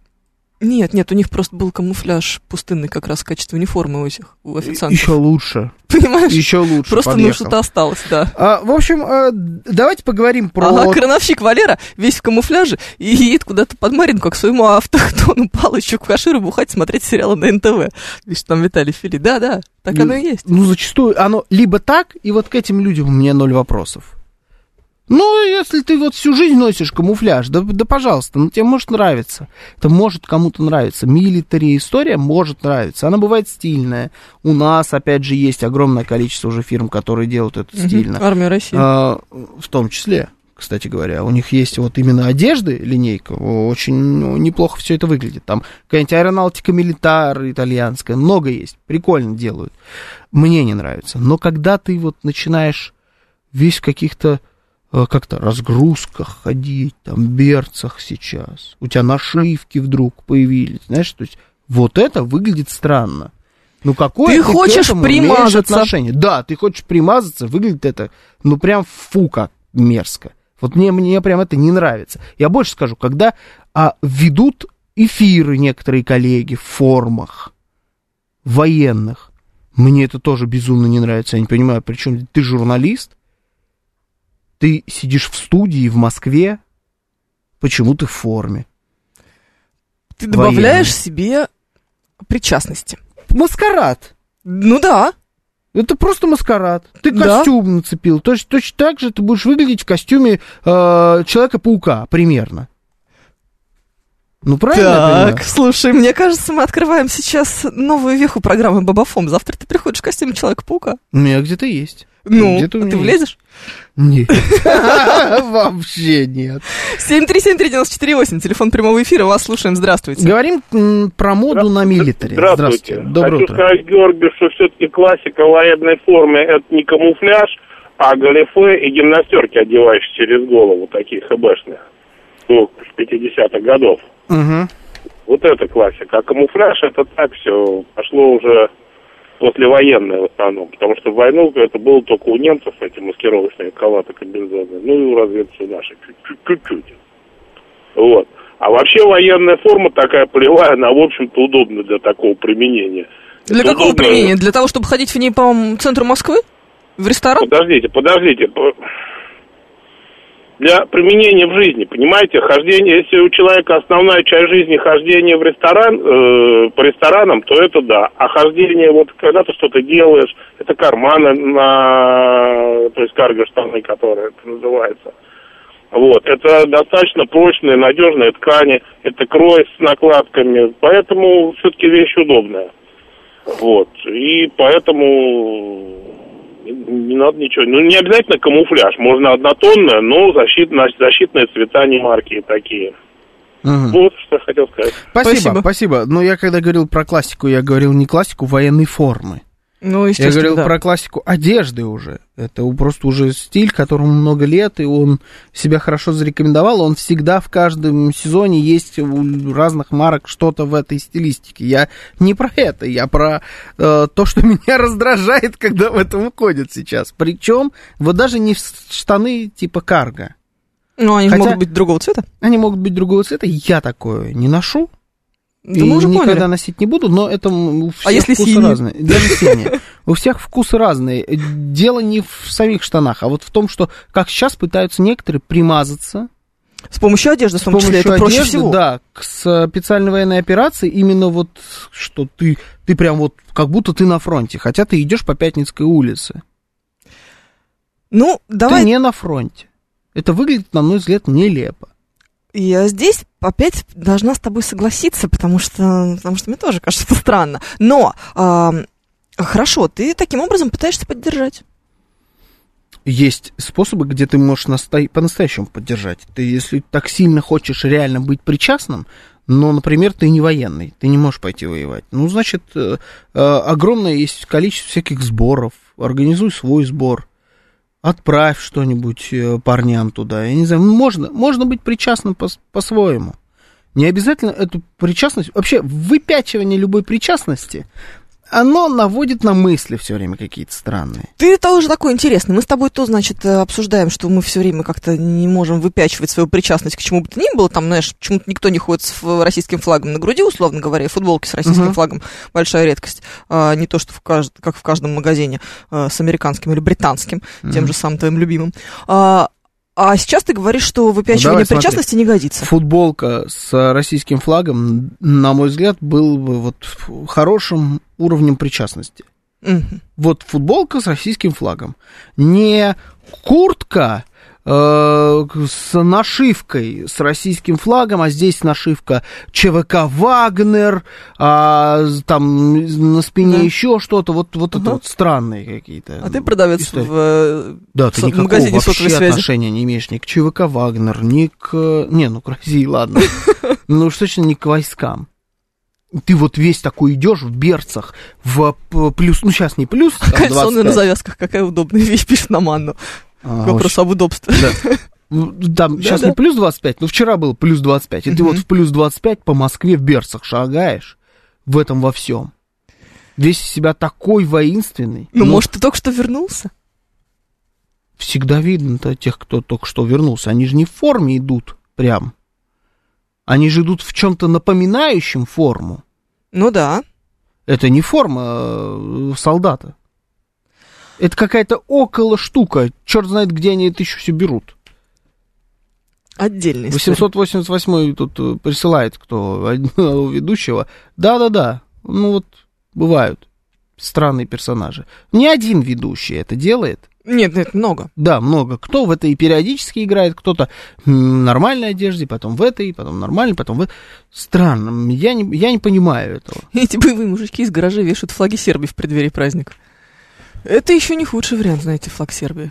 B: Нет, нет, у них просто был камуфляж пустынный как раз в качестве униформы у этих, у официантов.
C: Еще лучше.
B: Понимаешь?
C: Еще лучше.
B: Просто ну
C: подъехал.
B: что-то осталось, да.
C: А, в общем, а, давайте поговорим про...
B: Ага, крановщик Валера весь в камуфляже и едет куда-то под Маринку к своему автохтону Палычу Каширу бухать, смотреть сериалы на НТВ. Видишь, там Виталий Фили. Да, да, так
C: Ну,
B: оно и есть.
C: Ну, зачастую оно либо так, и вот к этим людям у меня ноль вопросов. Ну, если ты вот всю жизнь носишь камуфляж, да, да пожалуйста, ну тебе может нравиться. Это может кому-то нравиться. Милитари история может нравиться. Она бывает стильная. У нас, опять же, есть огромное количество уже фирм, которые делают это стильно.
B: Армия России.
C: А, в том числе, кстати говоря, у них есть вот именно одежды, линейка, очень ну, неплохо все это выглядит. Там какая-нибудь аэронавтика милитар итальянская, много есть, прикольно делают. Мне не нравится. Но когда ты вот начинаешь весь в каких-то как-то разгрузках ходить, там, берцах сейчас, у тебя нашивки вдруг появились, знаешь, то есть вот это выглядит странно. Ну, какое
B: Ты
C: к
B: хочешь примазаться.
C: отношение? Да, ты хочешь примазаться, выглядит это, ну, прям фу, как мерзко. Вот мне, мне прям это не нравится. Я больше скажу, когда а, ведут эфиры некоторые коллеги в формах военных, мне это тоже безумно не нравится. Я не понимаю, причем ты журналист, ты сидишь в студии в Москве, почему ты в форме?
B: Ты добавляешь
C: военный.
B: себе причастности.
C: Маскарад.
B: Ну да.
C: Это просто маскарад. Ты
B: Да.
C: костюм нацепил. Точно, точно так же ты будешь выглядеть в костюме э, Человека-паука, примерно. Ну, правильно
B: Так, слушай, мне кажется, мы открываем сейчас новую веху программы Бабафом. Завтра ты приходишь в костюме Человека-паука.
C: У меня где-то есть.
B: Ну, а ты влезешь?
C: Нет. Вообще нет.
B: 7373948, телефон прямого эфира, вас слушаем, здравствуйте.
C: Говорим про моду на милитаре.
E: Здравствуйте.
C: Доброе
E: Хочу
C: утро.
E: сказать Георгию, что все-таки классика военной формы это не камуфляж, а галифе и гимнастерки, одевающие через голову, такие хэбэшные, ну, 50-х годов.
C: Мгм.
E: Вот это классика. А камуфляж это так все пошло уже послевоенное в основном, потому что в войну это было только у немцев эти маскировочные халаты комбинезоны, ну и у разведки наших чуть- чуть-чуть. Вот. А вообще военная форма такая полевая, она, в общем-то, удобна для такого применения.
B: Для
E: Это
B: какого
E: удобно.
B: применения? Для того, чтобы ходить в ней по центру Москвы? В ресторан?
E: Подождите, подождите. Для применения в жизни, понимаете, хождение, если у человека основная часть жизни хождение в ресторан, э, по ресторанам, то это да. А хождение, вот когда ты что-то делаешь, это карманы на, то есть карго штаны, которые это называется. Вот, это достаточно прочные, надежные ткани, это крой с накладками, поэтому все-таки вещь удобная. Вот, и поэтому не, надо ничего. Ну, не обязательно камуфляж, можно однотонное, но защитные, защитные цвета не марки такие.
C: Мгм.
E: Вот, что я хотел сказать.
C: Спасибо,
B: Спасибо.
C: спасибо. Но я когда говорил про классику, я говорил не классику военной формы.
B: Ну,
C: Я говорил
B: да.
C: про классику одежды уже. Это просто уже стиль, которому много лет, и он себя хорошо зарекомендовал. Он всегда в каждом сезоне есть у разных марок что-то в этой стилистике. Я не про это, я про э, то, что меня раздражает, когда в этом уходят сейчас. Причем вот даже не в штаны типа карго.
B: Ну, они
C: Хотя-
B: могут быть другого цвета.
C: Они могут быть другого цвета, я такое не ношу.
B: Да
C: и
B: мы уже
C: никогда
B: поняли.
C: носить не буду, но это у всех
B: А если
C: вкусы
B: синие?
C: разные. Даже синие. У всех вкусы разные. Дело не в самих штанах, а вот в том, что, как сейчас пытаются некоторые примазаться
B: С помощью одежды, в
C: с
B: том числе,
C: помощью
B: это проще
C: одежды,
B: всего.
C: да, к специальной военной операции, именно вот, что ты, ты прям вот, как будто ты на фронте, хотя ты идешь по Пятницкой улице.
B: Ну, давай,
C: Ты не на фронте. Это выглядит, на мой взгляд, нелепо.
B: Я здесь опять должна с тобой согласиться, потому что, потому что мне тоже кажется странно. Но, ам, хорошо, ты таким образом пытаешься поддержать.
C: есть способы, где ты можешь насто- по-настоящему поддержать. Ты, если так сильно хочешь реально быть причастным, но, например, ты не военный, ты не можешь пойти воевать. Ну, значит, э, э, огромное есть количество всяких сборов. Организуй свой сбор. Отправь что-нибудь э, парням туда. Я не знаю, можно, можно быть причастным по- по-своему. Не обязательно эту причастность, вообще выпячивание любой причастности, оно наводит на мысли все время какие-то странные.
B: Ты тоже такой интересный. Мы с тобой то, значит, э, обсуждаем, что мы все время как-то не можем выпячивать свою причастность к чему бы то ни было. Там, знаешь, почему-то никто не ходит с российским флагом на груди, условно говоря, и футболки с российским
C: Мгм.
B: флагом большая редкость. А, не то, что в кажд- как в каждом магазине а, с американским или британским, тем же самым твоим любимым. А, а сейчас ты говоришь, что выпячивание
C: давай, смотри.
B: причастности не годится.
C: Футболка с российским флагом, на мой взгляд, был бы вот хорошим уровнем причастности.
B: Мгм.
C: Вот футболка с российским флагом. Не куртка с нашивкой с российским флагом, а здесь нашивка ЧВК Вагнер, а, там на спине
B: Да.
C: еще что-то, вот, вот это
B: Ага.
C: вот странные какие-то.
B: А ты продавец
C: истории.
B: в э,
C: Да, ты
B: со-
C: никакого
B: магазине
C: вообще
B: сотовой связи.
C: отношения не имеешь ни к ЧВК Вагнер, ни к... Не, ну к России, ладно. Ну уж точно не к войскам. Ты вот весь такой идешь в берцах, в плюс, ну сейчас не плюс, там
B: Кальсоны на
C: 25.
B: завязках, какая удобная вещь, пишет на манну.
C: А,
B: Вопрос об удобстве.
C: Да. Ну, Там сейчас
B: Да-да.
C: не плюс 25, но вчера было плюс 25. И ты
B: Мгм.
C: вот в плюс 25 по Москве в берцах шагаешь в этом во всем. Весь из себя такой воинственный.
B: Ну,
C: Но
B: может, ты только что вернулся?
C: всегда видно-то тех, кто только что вернулся. Они же не в форме идут прям. Они же идут в чем-то напоминающем форму.
B: Ну да.
C: Это не форма э, солдата. Это какая-то около штука. Черт знает, где они это еще все берут.
B: История.
C: 888 тут э, присылает кто одного ведущего. Да-да-да. Ну вот бывают странные персонажи. Не один ведущий это делает.
B: Нет, нет, много.
C: Да, много. Кто в этой периодически играет, кто-то в нормальной одежде, потом в этой, потом нормальной, потом в этой. Странно. Я не, я не понимаю этого.
B: Эти боевые мужички из гаражей вешают флаги Сербии в преддверии праздника. Это еще не худший вариант, знаете, флаг Сербии.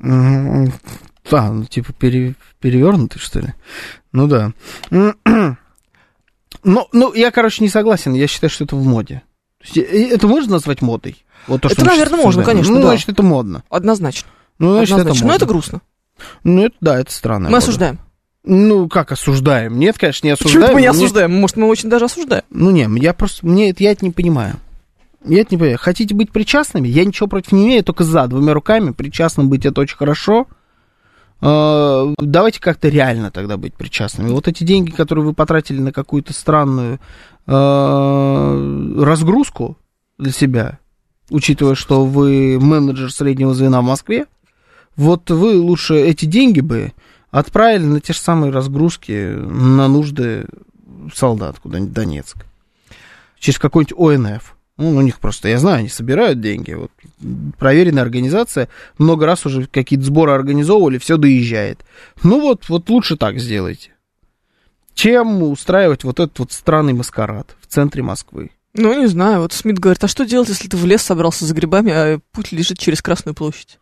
C: Да, ну типа пере- перевернутый, что ли? Ну да. Ну, ну, я, короче, не согласен. Я считаю, что это в моде. Есть, э, Это можно назвать модой? Вот то,
B: Это,
C: мы сейчас
B: наверное, можно,
C: обсуждаем.
B: конечно,
C: Ну,
B: да.
C: значит, это модно.
B: Однозначно.
C: Ну, значит, это
B: Однозначно.
C: модно.
B: Но это грустно.
C: Ну, это, да, это странно.
B: Мы осуждаем.
C: Ну, как осуждаем? Нет, конечно, не осуждаем.
B: Почему это мы не
C: но мне-
B: осуждаем? Может, мы очень даже осуждаем.
C: Ну, не, я просто, мне это, я это не понимаю. Я не понимаю. Хотите быть причастными? Я ничего против не имею, только за, двумя руками. Причастным быть это очень хорошо. Э, Давайте как-то реально тогда быть причастными. Вот эти деньги, которые вы потратили на какую-то странную э, разгрузку для себя, учитывая, что вы менеджер среднего звена в Москве, вот вы лучше эти деньги бы отправили на те же самые разгрузки на нужды солдат куда-нибудь Донецк. Через какой-нибудь ОНФ. Ну, у них просто, я знаю, они собирают деньги. Вот, проверенная организация, много раз уже какие-то сборы организовывали, все доезжает. Ну вот, вот лучше так сделайте. Чем устраивать вот этот вот странный маскарад в центре Москвы?
B: Ну, не знаю. Вот Смит говорит, а что делать, если ты в лес собрался за грибами, а путь лежит через Красную площадь?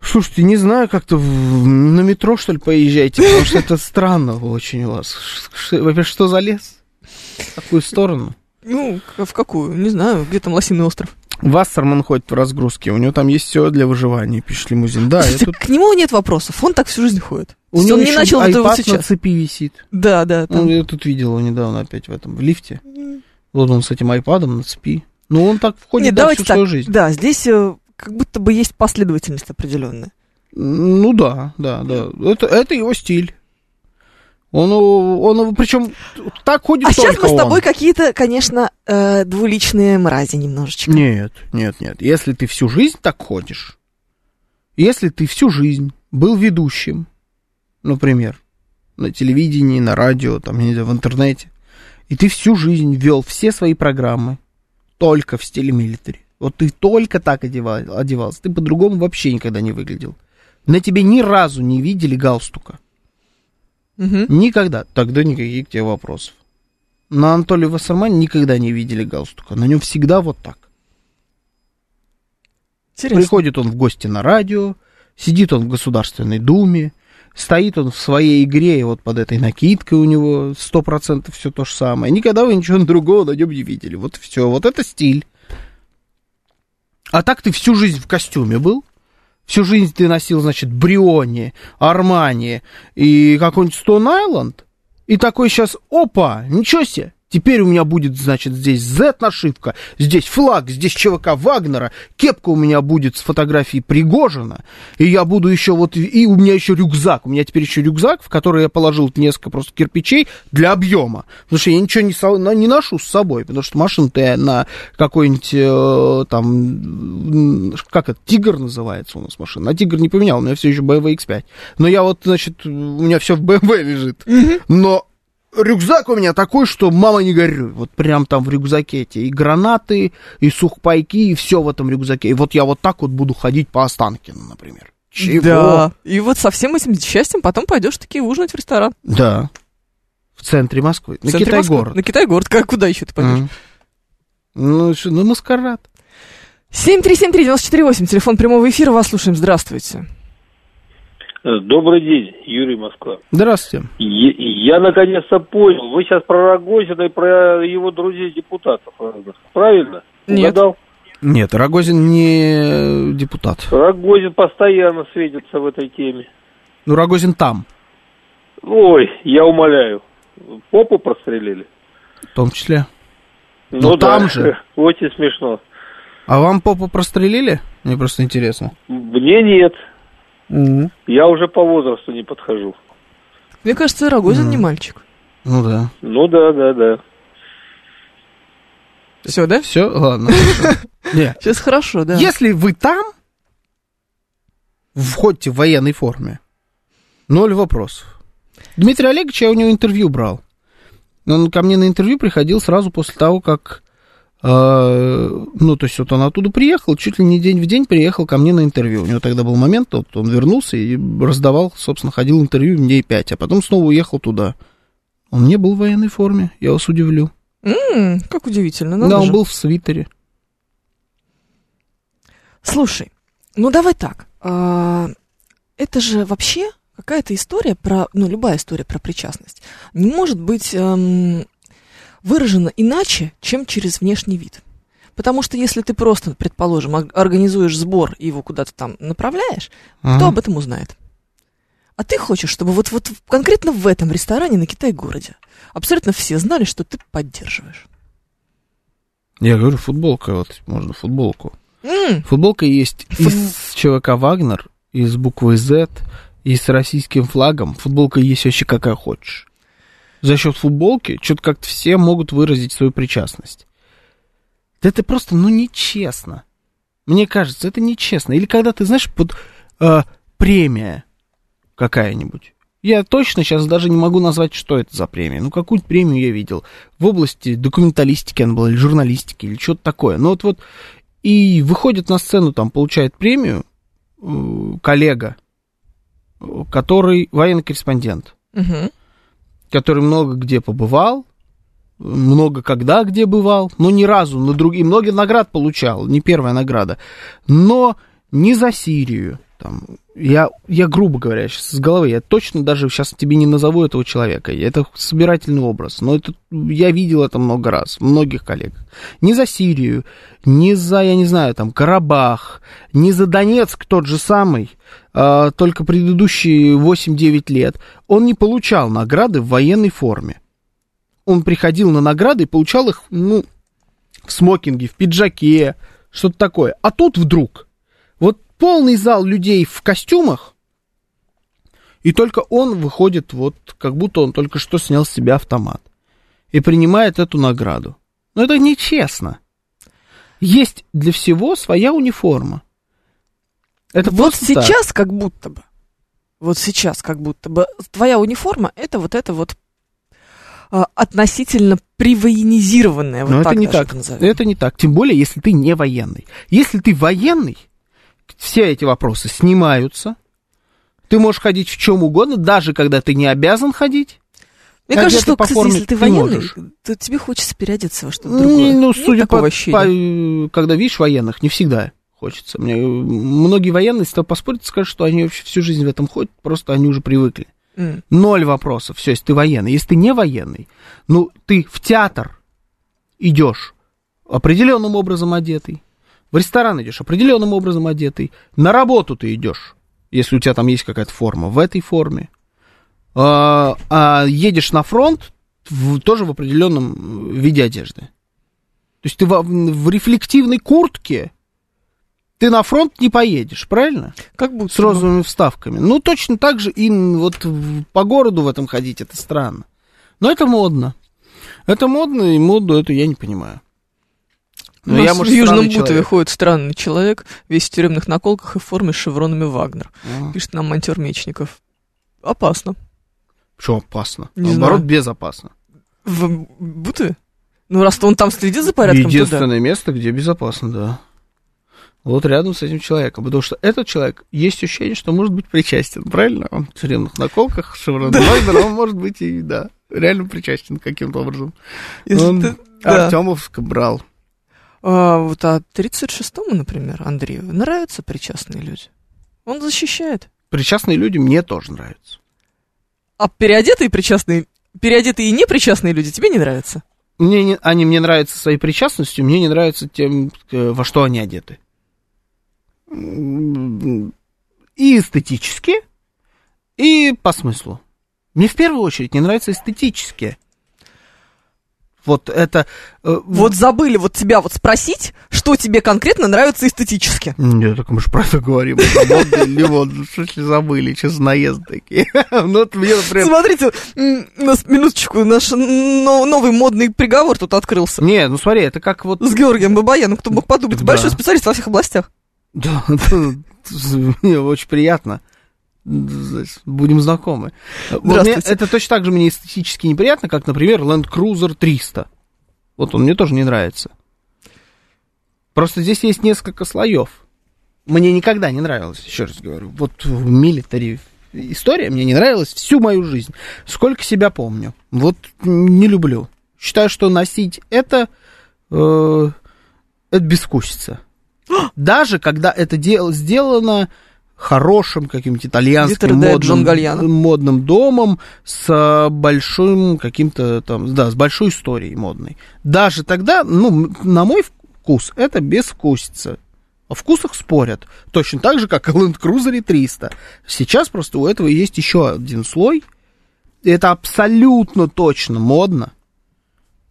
C: Слушайте, не знаю, как-то в- на метро, что ли, поезжайте, потому что это странно очень у вас. Во-первых, что за лес? В какую сторону?
B: Ну, в какую? Не знаю. Где там Лосиный остров?
C: Вассерман ходит в разгрузке, у него там есть все для выживания, пишет лимузин. Да, я
B: Слушайте,
C: тут...
B: к нему нет вопросов. Он так всю жизнь ходит.
C: У него
B: он не начал это вот
C: iPad на
B: сейчас.
C: цепи висит.
B: Да, да. там.
C: Ну, я тут видел его недавно опять в этом, в лифте. Вот он с этим айпадом на цепи. Ну, он так входит
B: Нет,
C: да,
B: давайте
C: всю
B: так.
C: свою жизнь.
B: Да, здесь э, как будто бы есть последовательность определенная.
C: Ну да, да, да. Это, это его стиль. Он, он, причем так ходит
B: А
C: только
B: сейчас мы с тобой какие-то, конечно, э, двуличные мрази немножечко.
C: Нет, нет, нет. Если ты всю жизнь так ходишь, если ты всю жизнь был ведущим, например, на телевидении, на радио, там, не знаю, в интернете, и ты всю жизнь вел все свои программы только в стиле милитари. Вот ты только так одевал, одевался, ты по-другому вообще никогда не выглядел. На тебе ни разу не видели галстука.
B: Мгм.
C: Никогда. Тогда никаких тебе вопросов. На Анатолия Вассермане никогда не видели галстука. На нем всегда вот так.
B: Интересно.
C: Приходит он в гости на радио, сидит он в Государственной Думе, стоит он в своей игре, и вот под этой накидкой у него сто процентов все то же самое. Никогда вы ничего другого на нем не видели. Вот все, вот это стиль. А так ты всю жизнь в костюме был, Всю жизнь ты носил, значит, Бриони, Армани и какой-нибудь Island. И такой сейчас, опа, ничего себе, Теперь у меня будет, значит, здесь Z-нашивка, здесь флаг, здесь ЧВК Вагнера, кепка у меня будет с фотографией Пригожина, и я буду еще вот, и у меня еще рюкзак, у меня теперь еще рюкзак, в который я положил несколько просто кирпичей для объема, потому что я ничего не, не ношу с собой, потому что машина-то я на какой-нибудь э, там, как это, Тигр называется у нас машина, на Тигр не поменял, у меня все еще BMW X5, но я вот, значит, у меня все в BMW лежит, но рюкзак у меня такой, что мама не горюй. Вот прям там в рюкзаке эти и гранаты, и сухпайки, и все в этом рюкзаке. И вот я вот так вот буду ходить по Останкину, например. Чего?
B: Да. И вот со всем этим счастьем потом пойдешь таки ужинать в ресторан.
C: Да. В центре Москвы.
B: В
C: На Китай-город.
B: На Китай-город. Как, куда еще ты пойдешь?
C: Мгм. Ну, что, ну, маскарад.
B: 7373948, телефон прямого эфира, вас слушаем, здравствуйте.
F: Добрый день, Юрий Москва.
C: Здравствуйте.
F: Е- Я наконец-то понял. Вы сейчас про Рогозина и про его друзей-депутатов. Правильно?
B: Нет.
F: Угадал?
C: Нет, Рогозин не депутат.
F: Рогозин постоянно светится в этой теме.
C: Ну, Рогозин там,
F: Ой, я умоляю. Попу прострелили?
C: в том числе.
F: Ну,
C: Ну, там
F: да.
C: же.
F: Очень смешно.
C: А вам попу прострелили? Мне просто интересно.
F: Мне нет. Я уже по возрасту не подхожу.
B: Мне кажется, Рогозин не мальчик.
C: Ну да.
F: Ну да, да, да.
B: Все, да?
C: Все, ладно.
B: Сейчас хорошо, да.
C: Если вы там, входите в военной форме, ноль вопросов. Дмитрий Олегович, я у него интервью брал. Он ко мне на интервью приходил сразу после того, как... э, ну, то есть вот он оттуда приехал, чуть ли не день в день приехал ко мне на интервью. У него тогда был момент, вот он вернулся и раздавал, собственно, ходил интервью дней пять, а потом снова уехал туда. Он не был в военной форме, я вас удивлю.
B: М, как удивительно. надо
C: да, он
B: же.
C: был в свитере.
B: Слушай, ну давай так. а, это же вообще какая-то история про, ну любая история про причастность, не может быть выражена иначе, чем через внешний вид. Потому что если ты просто, предположим, ор- организуешь сбор и его куда-то там направляешь, кто
C: Ага.
B: об этом узнает? А ты хочешь, чтобы вот, вот конкретно в этом ресторане на Китай-городе абсолютно все знали, что ты поддерживаешь.
C: Я говорю, футболка, вот можно футболку.
B: М,
C: Футболка есть
B: Фут-
C: из ЧВК «Вагнер», и с буквой Z, и с российским флагом. Футболка есть вообще какая хочешь. За счет футболки что-то как-то все могут выразить свою причастность. Да это просто, ну, нечестно. Мне кажется, это нечестно. Или когда ты, знаешь, под э, премия какая-нибудь. Я точно сейчас даже не могу назвать, что это за премия. Ну, какую-то премию я видел. В области документалистики она была, или журналистики, или что-то такое. Ну, вот, вот, и выходит на сцену, там, получает премию э, коллега, э, который военный корреспондент,
B: мгм.
C: Который много где побывал, много когда где бывал, но ни разу на другие, много наград получал, не первая награда, но не за Сирию, там, я, я грубо говоря, сейчас с головы, я точно даже сейчас тебе не назову этого человека, это собирательный образ, но это, я видел это много раз, многих коллег, не за Сирию, не за, я не знаю, там, Карабах, не за Донецк тот же самый, а, только предыдущие 8-9 лет, он не получал награды в военной форме. Он приходил на награды и получал их, ну, в смокинге, в пиджаке, что-то такое. А тут вдруг, полный зал людей в костюмах, и только он выходит, вот, как будто он только что снял с себя автомат. И принимает эту награду. Но это нечестно. Есть для всего своя униформа. Это
B: вот
C: так.
B: сейчас как будто бы, вот сейчас как будто бы, твоя униформа это вот это вот а, относительно привоенизированная, вот
C: Но
B: так
C: это не так.
B: это.
C: Это не так. Тем более, если ты не военный. Если ты военный, все эти вопросы снимаются. Ты можешь ходить в чем угодно, даже когда ты не обязан ходить.
B: Мне
C: А
B: кажется, что,
C: по
B: кстати,
C: форме
B: если ты
C: ты
B: военный,
C: можешь?
B: то тебе хочется переодеться во что-то
C: Не,
B: другое.
C: ну,
B: Нет
C: судя по,
B: ощущения?
C: по- э, когда видишь военных, не всегда хочется. Мне э, многие военные тобой поспорят, скажут, что они вообще всю жизнь в этом ходят, просто они уже привыкли.
B: М.
C: Ноль вопросов. Все, если ты военный. Если ты не военный, ну, ты в театр идешь определенным образом одетый. В ресторан идешь определенным образом одетый. На работу ты идешь, если у тебя там есть какая-то форма, в этой форме. А, а едешь на фронт в- тоже в определенном виде одежды. То есть ты в, в рефлективной куртке, ты на фронт не поедешь, правильно?
B: Как будто.
C: С розовыми вставками. Ну, точно так же и вот по городу в этом ходить, это странно. Но это модно. Это модно, и моду эту я не понимаю. Но
B: нас
C: я, может,
B: в Южном Бутове
C: человек.
B: ходит странный человек, весь в тюремных наколках и в форме с шевронами Вагнер.
C: А.
B: Пишет нам монтер Мечников. Опасно.
C: Что опасно?
B: Не
C: Наоборот,
B: знаю.
C: безопасно.
B: В Бутове? Ну, раз он там следит за порядком, то да.
C: Единственное место, где безопасно, да. Вот рядом с этим человеком. Потому что этот человек, есть ощущение, что может быть причастен, правильно? Он в тюремных наколках, шеврон Вагнера, он может быть и, да, реально причастен каким-то образом.
B: Если
C: Он
B: ты- да.
C: Артемовск брал.
B: А, вот, а 36-му, например, Андрею нравятся причастные люди. Он защищает.
C: Причастные люди мне тоже нравятся.
B: А переодетые причастные, переодетые и непричастные люди тебе не нравятся?
C: Мне не- они мне нравятся своей причастностью, мне не нравится тем, э, во что они одеты. И эстетически, и по смыслу. Мне в первую очередь не нравится эстетически. Вот это... э,
B: Вот забыли вот тебя вот спросить, что тебе конкретно нравится эстетически.
C: Нет, так мы же про это говорим. Модно или модно? Что если забыли? За наезд такие? Ну, вот мне, например...
B: Смотрите, нас, минуточку, наш но- новый модный приговор тут открылся.
C: Не, ну смотри, это как вот...
B: С Георгием Бабаяном, кто мог подумать, большой специалист во всех областях.
C: Да, мне очень приятно. Будем знакомы. Вот мне это точно так же мне эстетически неприятно, как, например, Land Cruiser 300. Вот он мне тоже не нравится. Просто здесь есть несколько слоев. Мне никогда не нравилось, еще раз говорю. Вот в милитари история мне не нравилась всю мою жизнь. Сколько себя помню. Вот не люблю. Считаю, что носить это, э, это бескусица. Даже когда это дело сделано хорошим каким-нибудь итальянским модным, модным домом с э, большим каким-то там, да, с большой историей модной. Даже тогда, ну, на мой вкус, это безвкусица. О вкусах спорят. Точно так же, как и Land Cruiser 300. Сейчас просто у этого есть еще один слой. Это абсолютно точно модно.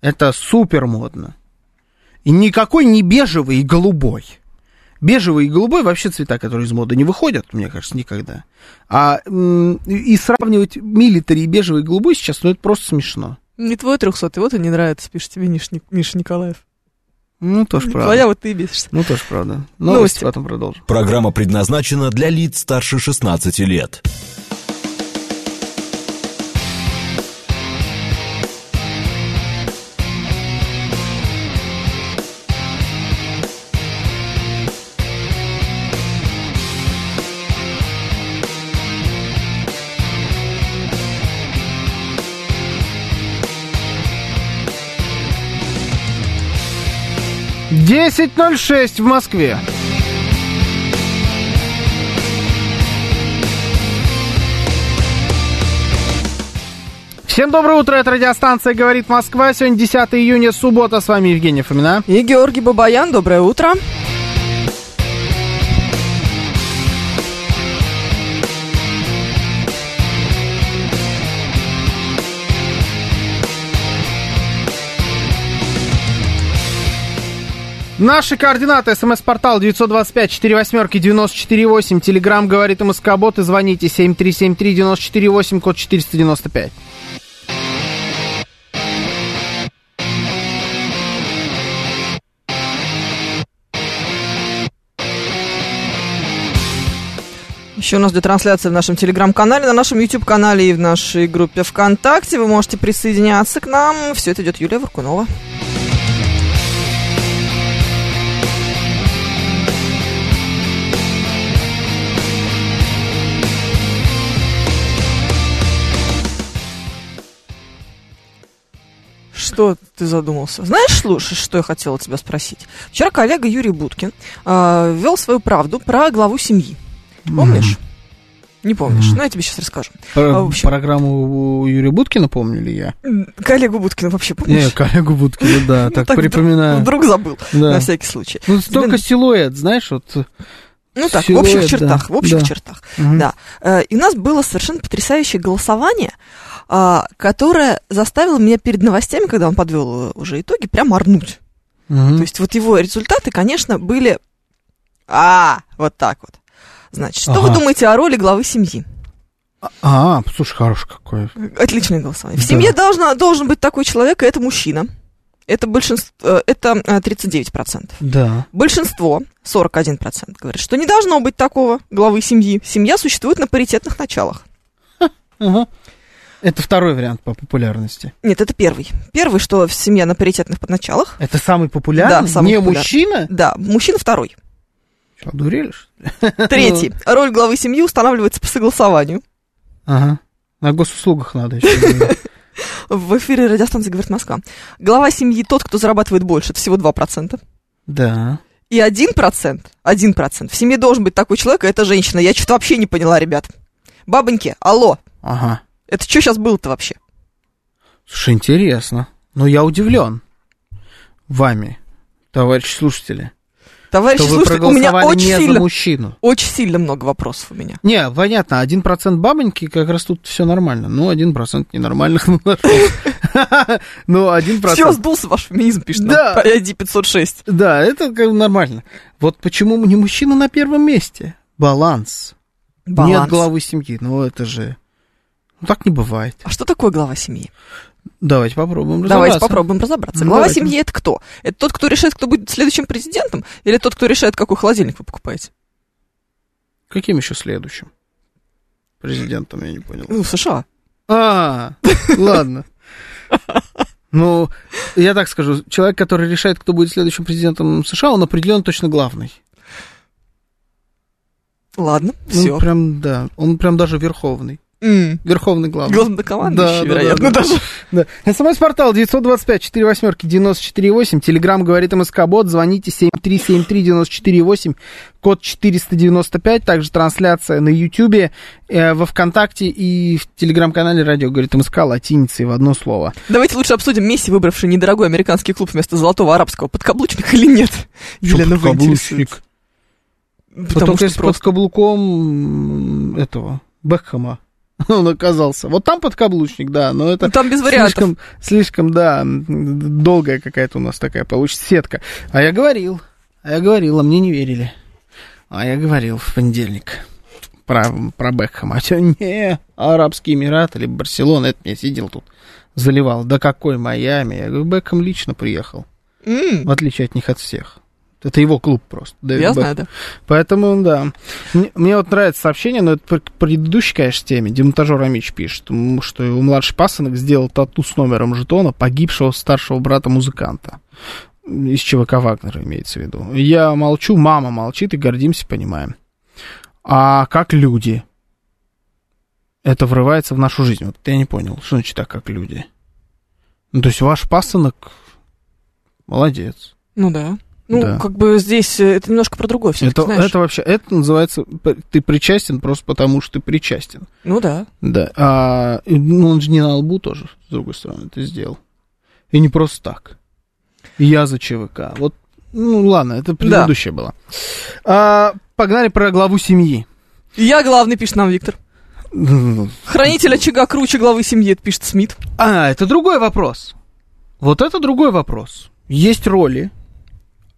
C: Это супер модно. И никакой не бежевый и голубой. Бежевый и голубой вообще цвета, которые из моды не выходят, мне кажется, никогда. А и сравнивать милитари и бежевый и голубой сейчас, ну это просто смешно.
B: Не твой трехсотый, вот и не нравится, пишет тебе Миш- Миша Николаев.
C: Ну, тоже правда.
B: Твоя, вот ты и бесишься.
C: Ну, тоже правда.
B: Новости.
C: Новости потом продолжим.
A: Программа предназначена для лиц старше 16 лет.
C: Десять ноль шесть в Москве. Всем доброе утро, это радиостанция «Говорит Москва». Сегодня 10 июня, суббота. С вами Евгений Фомина.
B: И Георгий Бабаян, доброе утро.
C: Наши координаты. СМС-портал 925-48-94-8. Телеграмм «Говорит МСК Бот» и звоните 7373-94-8, код 495.
B: Еще у нас идет трансляция в нашем телеграм-канале, на нашем YouTube-канале и в нашей группе ВКонтакте. Вы можете присоединяться к нам. Все это идет Юлия Варкунова. Что ты задумался? Знаешь, слушай, что я хотела тебя спросить? Вчера коллега Юрий Буткин э, вел свою правду про главу семьи. Помнишь? Не помнишь? Ну, я тебе сейчас расскажу.
C: Про-
B: А, общем-
C: Программу Юрия Буткина помнили я?
B: М, Коллегу Будкина вообще
C: Не,
B: помнишь?
C: коллегу Буткина, да, так припоминаю.
B: Вдруг забыл, на всякий случай.
C: Ну, только силуэт, знаешь, вот.
B: Ну так, в общих
C: да,
B: чертах, в общих
C: да.
B: чертах.
C: Мгм.
B: Да. Э, И у нас было совершенно потрясающее голосование, а, которое заставило меня перед новостями, когда он подвел уже итоги, прям орнуть.
C: Мгм.
B: То есть вот его результаты, конечно, были... А, вот так вот. Значит, что вы
C: Ага.
B: думаете о роли главы семьи?
C: А, слушай, хороший какой.
B: Отличное голосование. В
C: Да.
B: семье должна, должен быть такой человек, и это мужчина. Это большинство, э, это э, 39%.
C: Да.
B: Большинство, 41%, говорит, что не должно быть такого главы семьи. Семья существует на паритетных началах.
C: Это второй вариант по популярности.
B: Нет, это первый. Первый, что семья на паритетных началах.
C: Это самый популярный?
B: Да, самый
C: Не
B: популярный.
C: мужчина?
B: Да, мужчина второй.
C: Что, одурели, что?
B: Третий. Роль главы семьи устанавливается по согласованию.
C: Ага. На госуслугах надо еще.
B: В эфире радиостанции «Говорит Москва». Глава семьи тот, кто зарабатывает больше, это всего 2%.
C: Да.
B: И 1%, 1%. В семье должен быть такой человек, и это женщина. Я что-то вообще не поняла, ребят. Бабоньки, алло,
C: Ага.
B: это что сейчас было-то вообще?
C: Слушай, интересно. Но я удивлен вами, товарищи слушатели.
B: Товарищи,
C: что вы
B: слушайте, у меня
C: проголосовали
B: очень
C: не за
B: сильно,
C: мужчину.
B: очень сильно много вопросов у меня.
C: Не, понятно, один процент бабоньки, как раз тут все нормально. Ну, один процент ненормальных нашелся. Ну, один
B: Все,
C: процент.
B: сдулся ваш феминизм, пишет нам
C: Да.
B: по ID 506.
C: Да, это как нормально. Вот почему не мужчина на первом месте? Баланс. Нет
B: Баланс.
C: главы семьи. Ну, это же... Ну, так не бывает.
B: А что такое глава семьи?
C: Давайте попробуем
B: Давайте
C: разобраться.
B: попробуем разобраться. Глава
C: давайте.
B: семьи это кто? Это тот, кто решает, кто будет следующим президентом? Или тот, кто решает, какой холодильник вы покупаете?
C: Каким еще следующим? Президентом, я не понял.
B: Ну, в США.
C: А, ладно. Ну, я так скажу, человек, который решает, кто будет следующим президентом США, он определенно точно главный.
B: Ладно,
C: Ну,
B: все.
C: прям, да, он прям даже верховный. Верховный главный.
B: Главнокомандующий,
C: Да, да,
B: вероятно,
C: да, да.
B: даже.
C: Да. СМС-портал 925 4 восьмерки 94,8. Телеграмм говорит МСК-бот. Звоните 7373-94,8. Код 495. Также трансляция на Ютьюбе, э, во Вконтакте и в Телеграм-канале радио говорит МСК латиницей в одно слово.
B: Давайте лучше обсудим Месси, выбравший недорогой американский клуб вместо золотого арабского подкаблучника или нет. Елена.
C: Вот
B: Потому
C: только
B: что
C: если под
B: просто...
C: каблуком м, этого Бекхэма он оказался. Вот там подкаблучник, да, но это
B: Ну, там без вариантов.
C: слишком, слишком, да, долгая какая-то у нас такая получится сетка. А я говорил, а я говорил, а мне не верили. А я говорил в понедельник про, про Бекхэма. А чё, не, Арабские Эмираты или Барселона, это я сидел тут, заливал. Да какой Майами? Я говорю, Бекхэм лично приехал,
B: М,
C: в отличие от них от всех. Это его клуб просто. Дэвид
B: Я
C: Бекхэм.
B: знаю, да.
C: Поэтому, да. Мне, мне вот нравится сообщение, но это предыдущей, конечно, теме. Демонтажер Амич пишет, что его младший пасынок сделал тату с номером жетона погибшего старшего брата музыканта. Из ЧВК Вагнера имеется в виду. Я молчу, мама молчит и гордимся, понимаем. А как люди? Это врывается в нашу жизнь. Вот я не понял, что значит так, как люди? Ну, то есть ваш пасынок молодец.
B: Ну да. Ну,
C: Да.
B: как бы здесь э, это немножко про другое все
C: Это,
B: знаешь.
C: это вообще, это называется, ты причастен просто потому, что ты причастен.
B: Ну да.
C: Да. А, ну, он же не на лбу тоже, с другой стороны, это сделал. И не просто так. Я за ЧВК. Вот, ну ладно, это предыдущее было. А, погнали про главу семьи.
B: Я главный, пишет нам Виктор. Хранитель очага круче главы семьи, пишет Смит.
C: А, это другой вопрос. Вот это другой вопрос. Есть роли.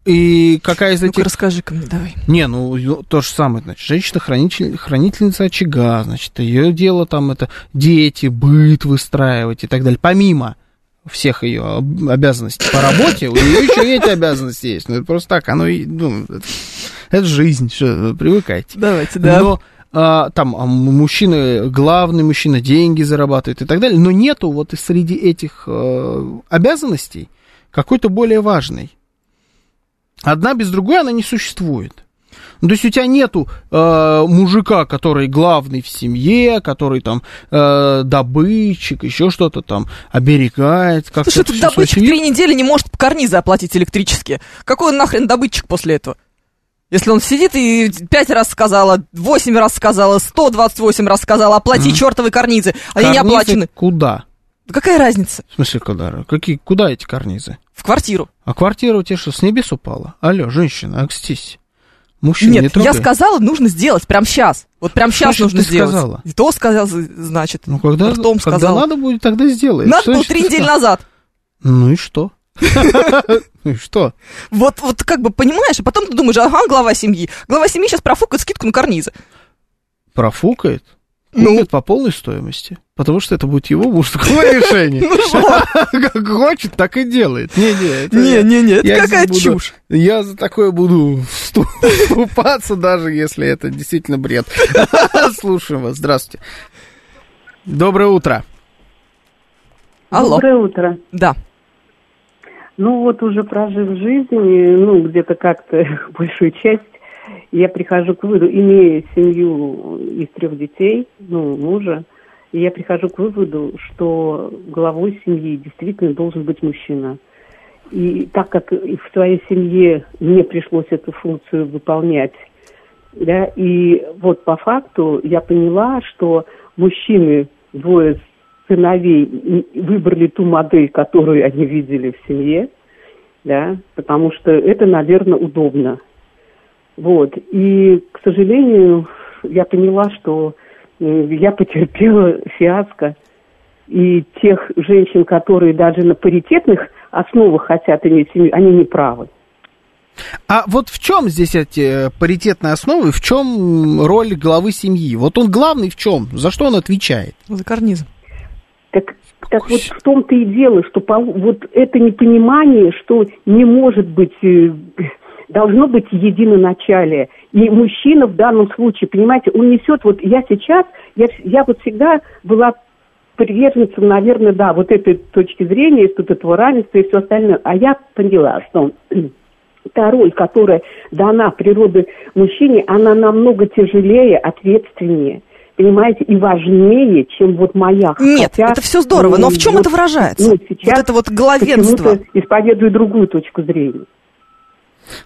C: И какая из этих...
B: расскажи-ка мне, давай.
C: Не, ну то же самое, значит, женщина-хранитель, хранительница очага, значит, ее дело там это дети, быт выстраивать и так далее. Помимо всех ее об- обязанностей по работе, у нее еще и эти обязанности есть. Ну, это просто так, оно ну, это, это жизнь, что, вы привыкайте.
B: Давайте, да.
C: Но а, там а, м- мужчина, главный мужчина деньги зарабатывает и так далее, но нету вот и среди этих э, обязанностей какой-то более важной. Одна без другой она не существует. Ну, то есть у тебя нету э, мужика, который главный в семье, который там э, добытчик, еще что-то там оберегает. Как
B: Слушай, этот добытчик три недели не может по карнизы оплатить электрические. Какой он нахрен добытчик после этого? Если он сидит и пять раз сказала, восемь раз сказала, 128 раз сказала, оплати чертовы карнизы, они не
C: Карнизы
B: оплачены.
C: Куда?
B: Да Какая разница?
C: В смысле, куда? Какие, куда эти карнизы?
B: В квартиру.
C: А квартира у тебя что, с небес упала? Алло, женщина, окстись. Мужчина, не
B: Нет,
C: трогай.
B: я сказала, нужно сделать прям сейчас. Вот прям сейчас
C: Что
B: нужно
C: ты
B: сделать.
C: сказала?
B: И то сказал, значит.
C: Ну, когда,
B: ртом
C: когда
B: сказала.
C: надо будет, тогда сделаешь.
B: Надо
C: Что
B: было три недели назад.
C: Ну и что? Ну и что?
B: Вот, вот как бы понимаешь, а потом ты думаешь, ага, глава семьи. Глава семьи сейчас профукает скидку на карнизы.
C: Профукает?
B: Ну.
C: По полной стоимости. Потому что это будет его мужское решение.
B: Ну
C: Как хочет, так и делает. Не-не, это
B: Не,
C: я-
B: не, не, это
C: я
B: какая чушь.
C: Я за такое буду всту- вступаться, даже если это действительно бред. Слушаем вас. Здравствуйте. Доброе утро.
B: Алло.
G: Доброе утро.
B: Да.
G: Ну вот уже прожив жизнь, и, ну где-то как-то большую часть, я прихожу к выводу, имея семью из трех детей, ну мужа, и я прихожу к выводу, что главой семьи действительно должен быть мужчина. И так как в своей семье мне пришлось эту функцию выполнять, да, и вот по факту я поняла, что мужчины, двое сыновей, выбрали ту модель, которую они видели в семье, да, потому что это, наверное, удобно. Вот. И, к сожалению, я поняла, что я потерпела фиаско. И тех женщин, которые даже на паритетных основах хотят иметь семью, они не правы.
C: А вот в чем здесь эти э, паритетные основы, в чем роль главы семьи? Вот он главный в чем? За что он отвечает?
B: За карнизом.
G: Так, так вот в том-то и дело, что по- вот это непонимание, что не может быть, э, должно быть единоначалие. И мужчина в данном случае, понимаете, он несет, вот я сейчас, я, я вот всегда была приверженцем, наверное, да, вот этой точки зрения, тут этого равенства и все остальное. А я поняла, что та роль, которая дана природой мужчине, она намного тяжелее, ответственнее, понимаете, и важнее, чем вот моя.
B: Нет,
G: Хотя,
B: это все здорово, но в чем
G: вот,
B: это выражается?
G: ну, сейчас
B: вот это вот главенство.
G: исповедую другую точку зрения.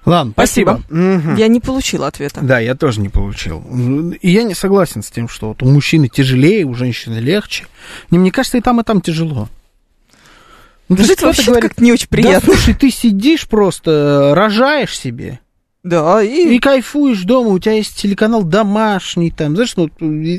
C: Ладно,
B: Спасибо.
C: спасибо. Мгм.
B: Я не получила ответа.
C: Да, я тоже не получил. И я не согласен с тем, что вот у мужчины тяжелее, у женщины легче. Не, мне кажется, и там, и там тяжело. Ну,
B: Жить
C: кто-то
B: вообще
C: говорит,
B: как-то не очень
C: Да,
B: приятно.
C: слушай, ты сидишь просто, э, рожаешь себе,
B: Да, и...
C: и кайфуешь дома, у тебя есть телеканал домашний, там, знаешь, ну,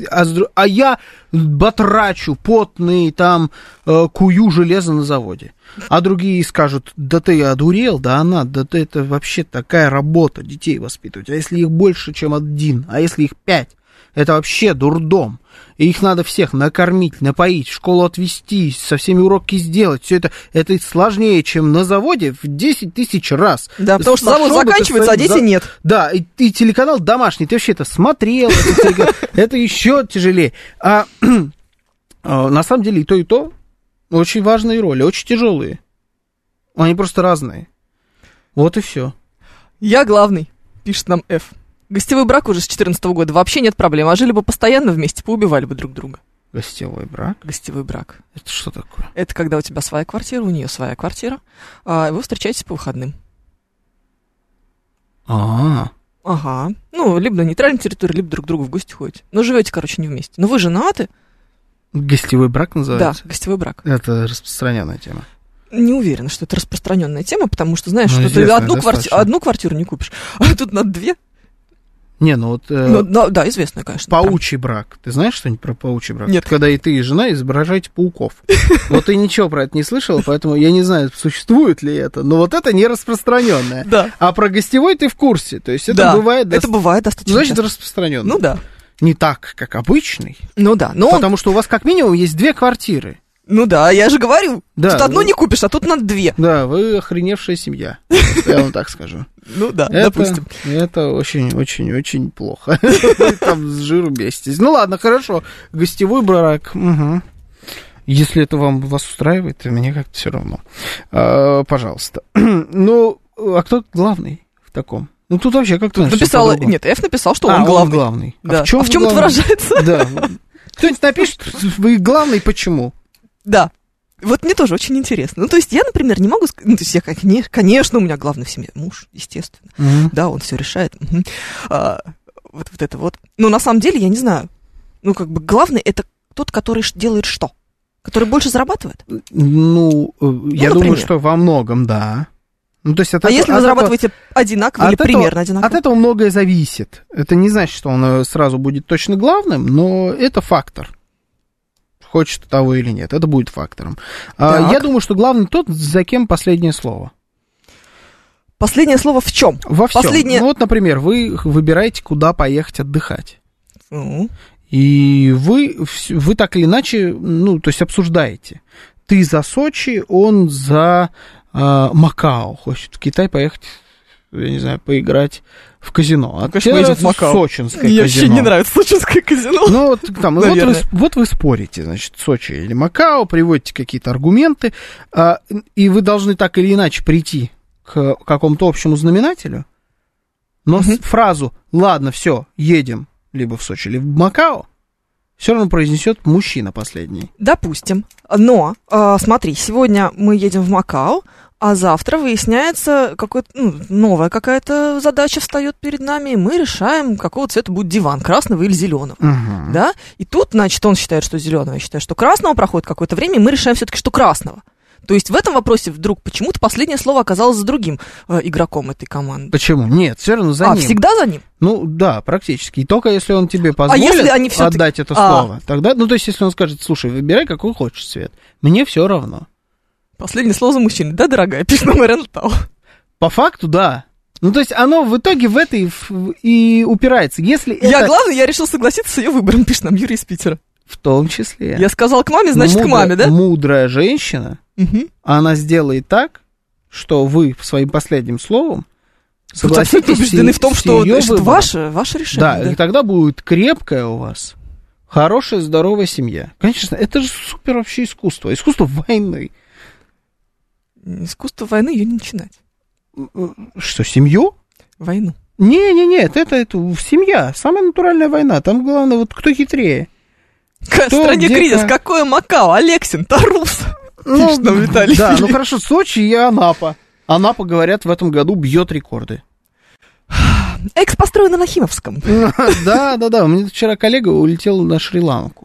C: а, а я батрачу, потный, там, э, кую железо на заводе. А другие скажут, да ты одурел, да она, да ты, это вообще такая работа, детей воспитывать. А если их больше, чем один, а если их пять, это вообще дурдом. И их надо всех накормить, напоить, в школу отвезти, со всеми уроки сделать. Все это, это сложнее, чем на заводе в 10 тысяч раз.
B: Да, потому что завод заканчивается, а дети
C: за-
B: нет.
C: Да, и, и телеканал домашний, ты вообще это смотрел, это еще тяжелее. А а, на самом деле и то, и то очень важные роли, очень тяжелые. Они просто разные. Вот и все.
B: Я главный, пишет нам Ф. Гостевой брак уже с 14 года, вообще нет проблем. А жили бы постоянно вместе, поубивали бы друг друга.
C: Гостевой брак.
B: Гостевой брак.
C: Это что такое?
B: Это когда у тебя своя квартира, у нее своя квартира, а вы встречаетесь по выходным.
C: А,
B: Ага. Ну, либо на нейтральной территории, либо друг к другу в гости ходите. Но живете, короче, не вместе. Но вы женаты?
C: гостевой брак
B: Да,
C: называется?
B: гостевой брак.
C: Это распространенная тема.
B: Не уверена, что это распространенная тема, потому что знаешь,
C: Ну,
B: что ты одну, кварти- одну квартиру не купишь, а тут надо две.
C: Не, ну вот э,
B: Ну, да, да, известная, конечно.
C: паучий брак. Ты знаешь что-нибудь про паучий брак?
B: Нет.
C: Когда и ты, и жена изображаете пауков. Вот ты ничего про это не слышала, поэтому я не знаю, существует ли это. Но вот это не распространенное.
B: Да.
C: А про гостевой ты в курсе. То есть это
B: да,
C: бывает...
B: это бывает достаточно
C: Значит,
B: часто.
C: распространенный.
B: Ну да,
C: Не так, как обычный.
B: ну да. Но он-
C: Потому что у вас как минимум есть две квартиры.
B: Ну да, я же говорю,
C: Да,
B: тут одну
C: ну-
B: не купишь, а тут надо две.
C: Да, вы охреневшая семья. Я вам так скажу.
B: Ну да,
C: Это,
B: допустим.
C: это очень-очень-очень плохо. Вы там с жиру беситесь. Ну ладно, хорошо. Гостевой брак. мгм. Если это вам вас устраивает, то мне как-то все равно. А, пожалуйста. Ну, а кто главный в таком? Ну, тут вообще как-то...
B: Написала, нет, F написал, что
C: А,
B: он главный.
C: главный.
B: Да.
C: в чем,
B: а в чем это выражается?
C: Да. Кто-нибудь напишет, вы главный, почему?
B: Да. Вот мне тоже очень интересно. Ну, то есть я, например, не могу сказать... Ну, то есть я, конечно, у меня главный в семье муж, естественно.
C: Мгм.
B: Да, он все решает. А, вот, вот это вот. Но на самом деле я не знаю. Ну, как бы главный это тот, который делает что? Который больше зарабатывает?
C: Ну, э, я
B: например.
C: думаю, что во многом, да. Ну, то есть от
B: а
C: этого-
B: если вы
C: этого-
B: зарабатываете одинаково
C: от
B: или
C: этого-
B: примерно одинаково?
C: От этого многое зависит. Это не значит, что он э, сразу будет точно главным, но это фактор. Хочет того или нет, это будет фактором. А,
B: Так.
C: Я думаю, что главный тот, за кем последнее слово.
B: Последнее слово в чем?
C: Во всем.
B: Последнее-
C: Ну, вот, например, вы выбираете, куда поехать отдыхать.
B: Ну,
C: И вы, вы так или иначе, ну, то есть обсуждаете. Ты за Сочи, он за а, Макао. Хочет в Китай поехать, я не знаю, поиграть в казино. А
B: Конечно,
C: тебе
B: поедет в
C: нравится
B: Макао.
C: Сочинское
B: Мне
C: казино.
B: вообще не нравится сочинское казино.
C: Ну, вот, там, вот, вы, вот вы спорите, значит, Сочи или Макао, приводите какие-то аргументы, а, и вы должны так или иначе прийти к какому-то общему знаменателю, но
B: Мгм.
C: фразу «ладно, все, едем» либо в Сочи, либо в Макао, все равно произнесет мужчина последний.
B: Допустим. Но, а, смотри, сегодня мы едем в Макао, а завтра выясняется, какой ну, новая какая-то задача встает перед нами, и мы решаем, какого цвета будет диван, красного или зеленого.
C: Мгм.
B: Да? И тут, значит, он считает, что зеленого, я считаю, что красного проходит какое-то время, и мы решаем все-таки, что красного. То есть в этом вопросе вдруг почему-то последнее слово оказалось за другим э, игроком этой команды.
C: Почему? Нет, все равно за
B: а,
C: ним.
B: всегда за ним?
C: Ну, да, практически. И только если он тебе позволит
B: если они
C: отдать это
B: А.
C: слово, тогда, ну, то есть, если он скажет, слушай, выбирай, какой хочешь цвет, мне все равно.
B: Последнее слово за мужчиной. Да, дорогая, пишет нам Ирен Тау.
C: По факту, да. Ну, то есть оно в итоге в это и, упирается. Если
B: Я,
C: это
B: главное, я решил согласиться с ее выбором, пишет нам Юрий из Питера.
C: в том числе.
B: Я сказал к маме, значит, к
C: мудрая-
B: маме, да?
C: Мудрая женщина,
B: Мгм.
C: она сделает так, что вы своим последним словом согласитесь
B: абсолютно убеждены в том, что, что
C: выбором.
B: ваше, ваше решение.
C: Да,
B: да.
C: и тогда будет крепкая у вас, хорошая, здоровая семья. Конечно, это же супер вообще искусство. Искусство войны.
B: Искусство войны ее не начинать.
C: Что, семью?
B: Войну.
C: Не-не-не, это, это семья, самая натуральная война. Там главное, вот кто хитрее.
B: В
C: Кто,
B: стране
C: где,
B: кризис.
C: как?
B: Какое Макао? Алексин, Тарус.
C: Ну,
B: нам Виталий.
C: Да, ну хорошо, Сочи и Анапа. Анапа, говорят, в этом году бьет рекорды.
B: Экс построен на Нахимовском.
C: Да, да, да. У меня вчера коллега улетел на Шри-Ланку.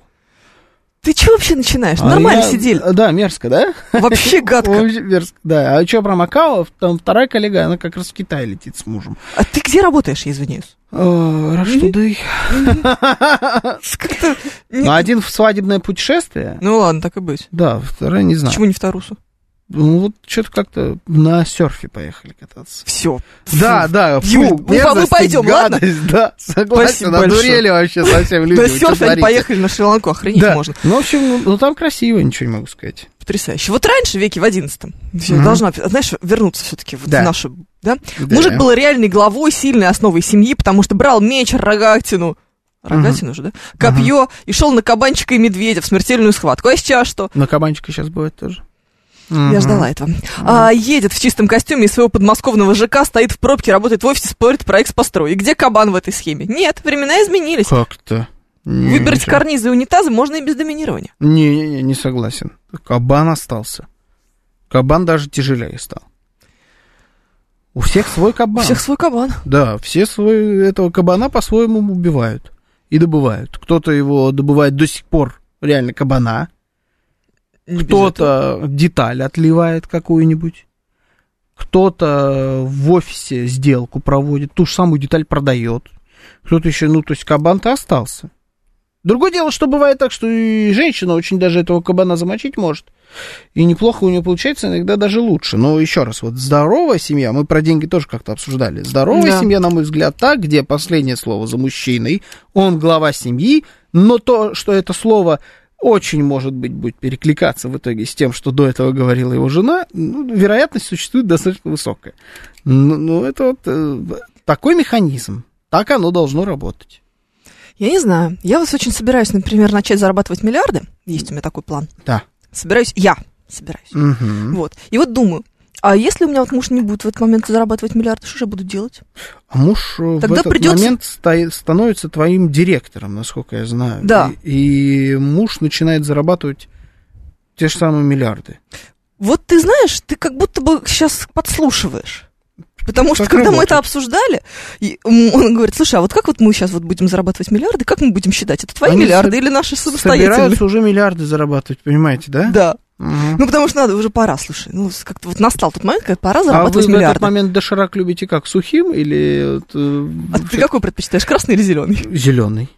B: Ты что вообще начинаешь?
C: А
B: Нормально
C: я-
B: сидели.
C: Да, мерзко, да?
B: Вообще гадко.
C: Вообще мерзко, да. А что про Макао? Там вторая коллега, она как раз в Китай летит с мужем.
B: А ты где работаешь, я извиняюсь?
C: Раштудой.
B: Как-то...
C: Ну, один в свадебное путешествие.
B: Ну ладно, так и быть.
C: Да, вторая не знаю.
B: Почему не в Тарусу?
C: Ну, вот что-то как-то на серфе поехали кататься.
B: Все.
C: Да, да, фу,
B: Юль, ну, а мы пойдем, ладно?
C: гадость, Да, согласен,
B: Спасибо большое.
C: одурели вообще совсем люди.
B: На серфе они поехали на Шри-Ланку, охренеть
C: Да,
B: можно.
C: ну, в общем, ну, ну, там красиво, ничего не могу сказать.
B: Потрясающе. Вот раньше, в веке в одиннадцатом,
C: Мгм.
B: должна, знаешь, вернуться все-таки вот
C: Да.
B: в нашу, да?
C: Да.
B: Мужик был реальной главой, сильной основой семьи, потому что брал меч, рогатину, рогатину же, да? Копье и шел на кабанчика и медведя в смертельную схватку. А сейчас что?
C: На кабанчика сейчас бывает тоже.
B: Я ждала этого. А, едет в чистом костюме из своего подмосковного ЖК, стоит в пробке, работает в офисе, спорит про экспострой. Где кабан в этой схеме? Нет, времена изменились.
C: Как-то. Не,
B: Выбрать
C: ничего.
B: карнизы и унитазы можно и без доминирования.
C: Не-не-не, не согласен. Кабан остался. Кабан даже тяжелее стал. У всех свой
B: У
C: кабан.
B: всех свой кабан.
C: Да, все свой, этого кабана по-своему убивают и добывают. Кто-то его добывает до сих пор реально кабана, кто-то деталь отливает какую-нибудь, кто-то в офисе сделку проводит, ту же самую деталь продает, кто-то еще, ну, то есть кабан-то остался. Другое дело, что бывает так, что и женщина очень даже этого кабана замочить может. И неплохо у нее получается, иногда даже лучше. Но еще раз, вот здоровая семья, мы про деньги тоже как-то обсуждали. Здоровая
B: Да.
C: семья, на мой взгляд, та, где последнее слово за мужчиной, он глава семьи, но то, что это слово очень, может быть, будет перекликаться в итоге с тем, что до этого говорила его жена, ну, вероятность существует достаточно высокая. Ну, ну, это вот э, такой механизм. Так оно должно работать.
B: Я не знаю. Я вот очень собираюсь, например, начать зарабатывать миллиарды. Есть у меня такой план.
C: Да.
B: Собираюсь, я собираюсь.
C: Мгм.
B: Вот. И вот думаю, а если у меня вот муж не будет в этот момент зарабатывать миллиарды, что же я буду делать?
C: А муж э, в
B: Тогда
C: этот
B: придётся-
C: момент ста- становится твоим директором, насколько я знаю.
B: Да.
C: И, и муж начинает зарабатывать те же самые миллиарды.
B: Вот ты знаешь, ты как будто бы сейчас подслушиваешь. Потому что,
C: Как
B: когда мы
C: работает?
B: это обсуждали, он говорит, слушай, а вот как вот мы сейчас вот будем зарабатывать миллиарды, как мы будем считать? Это твои
C: Они
B: миллиарды
C: со-
B: или наши самостоятельные?
C: Собираются уже миллиарды зарабатывать, понимаете, да?
B: Да. Ну, потому что надо, уже пора, слушай. Ну, как-то вот настал тот момент, когда пора
C: А вы
B: зарабатывать
C: на
B: миллиарды.
C: этот момент доширак любите как, сухим или э,
B: А ты какой предпочитаешь, красный или зеленый?
C: зеленый?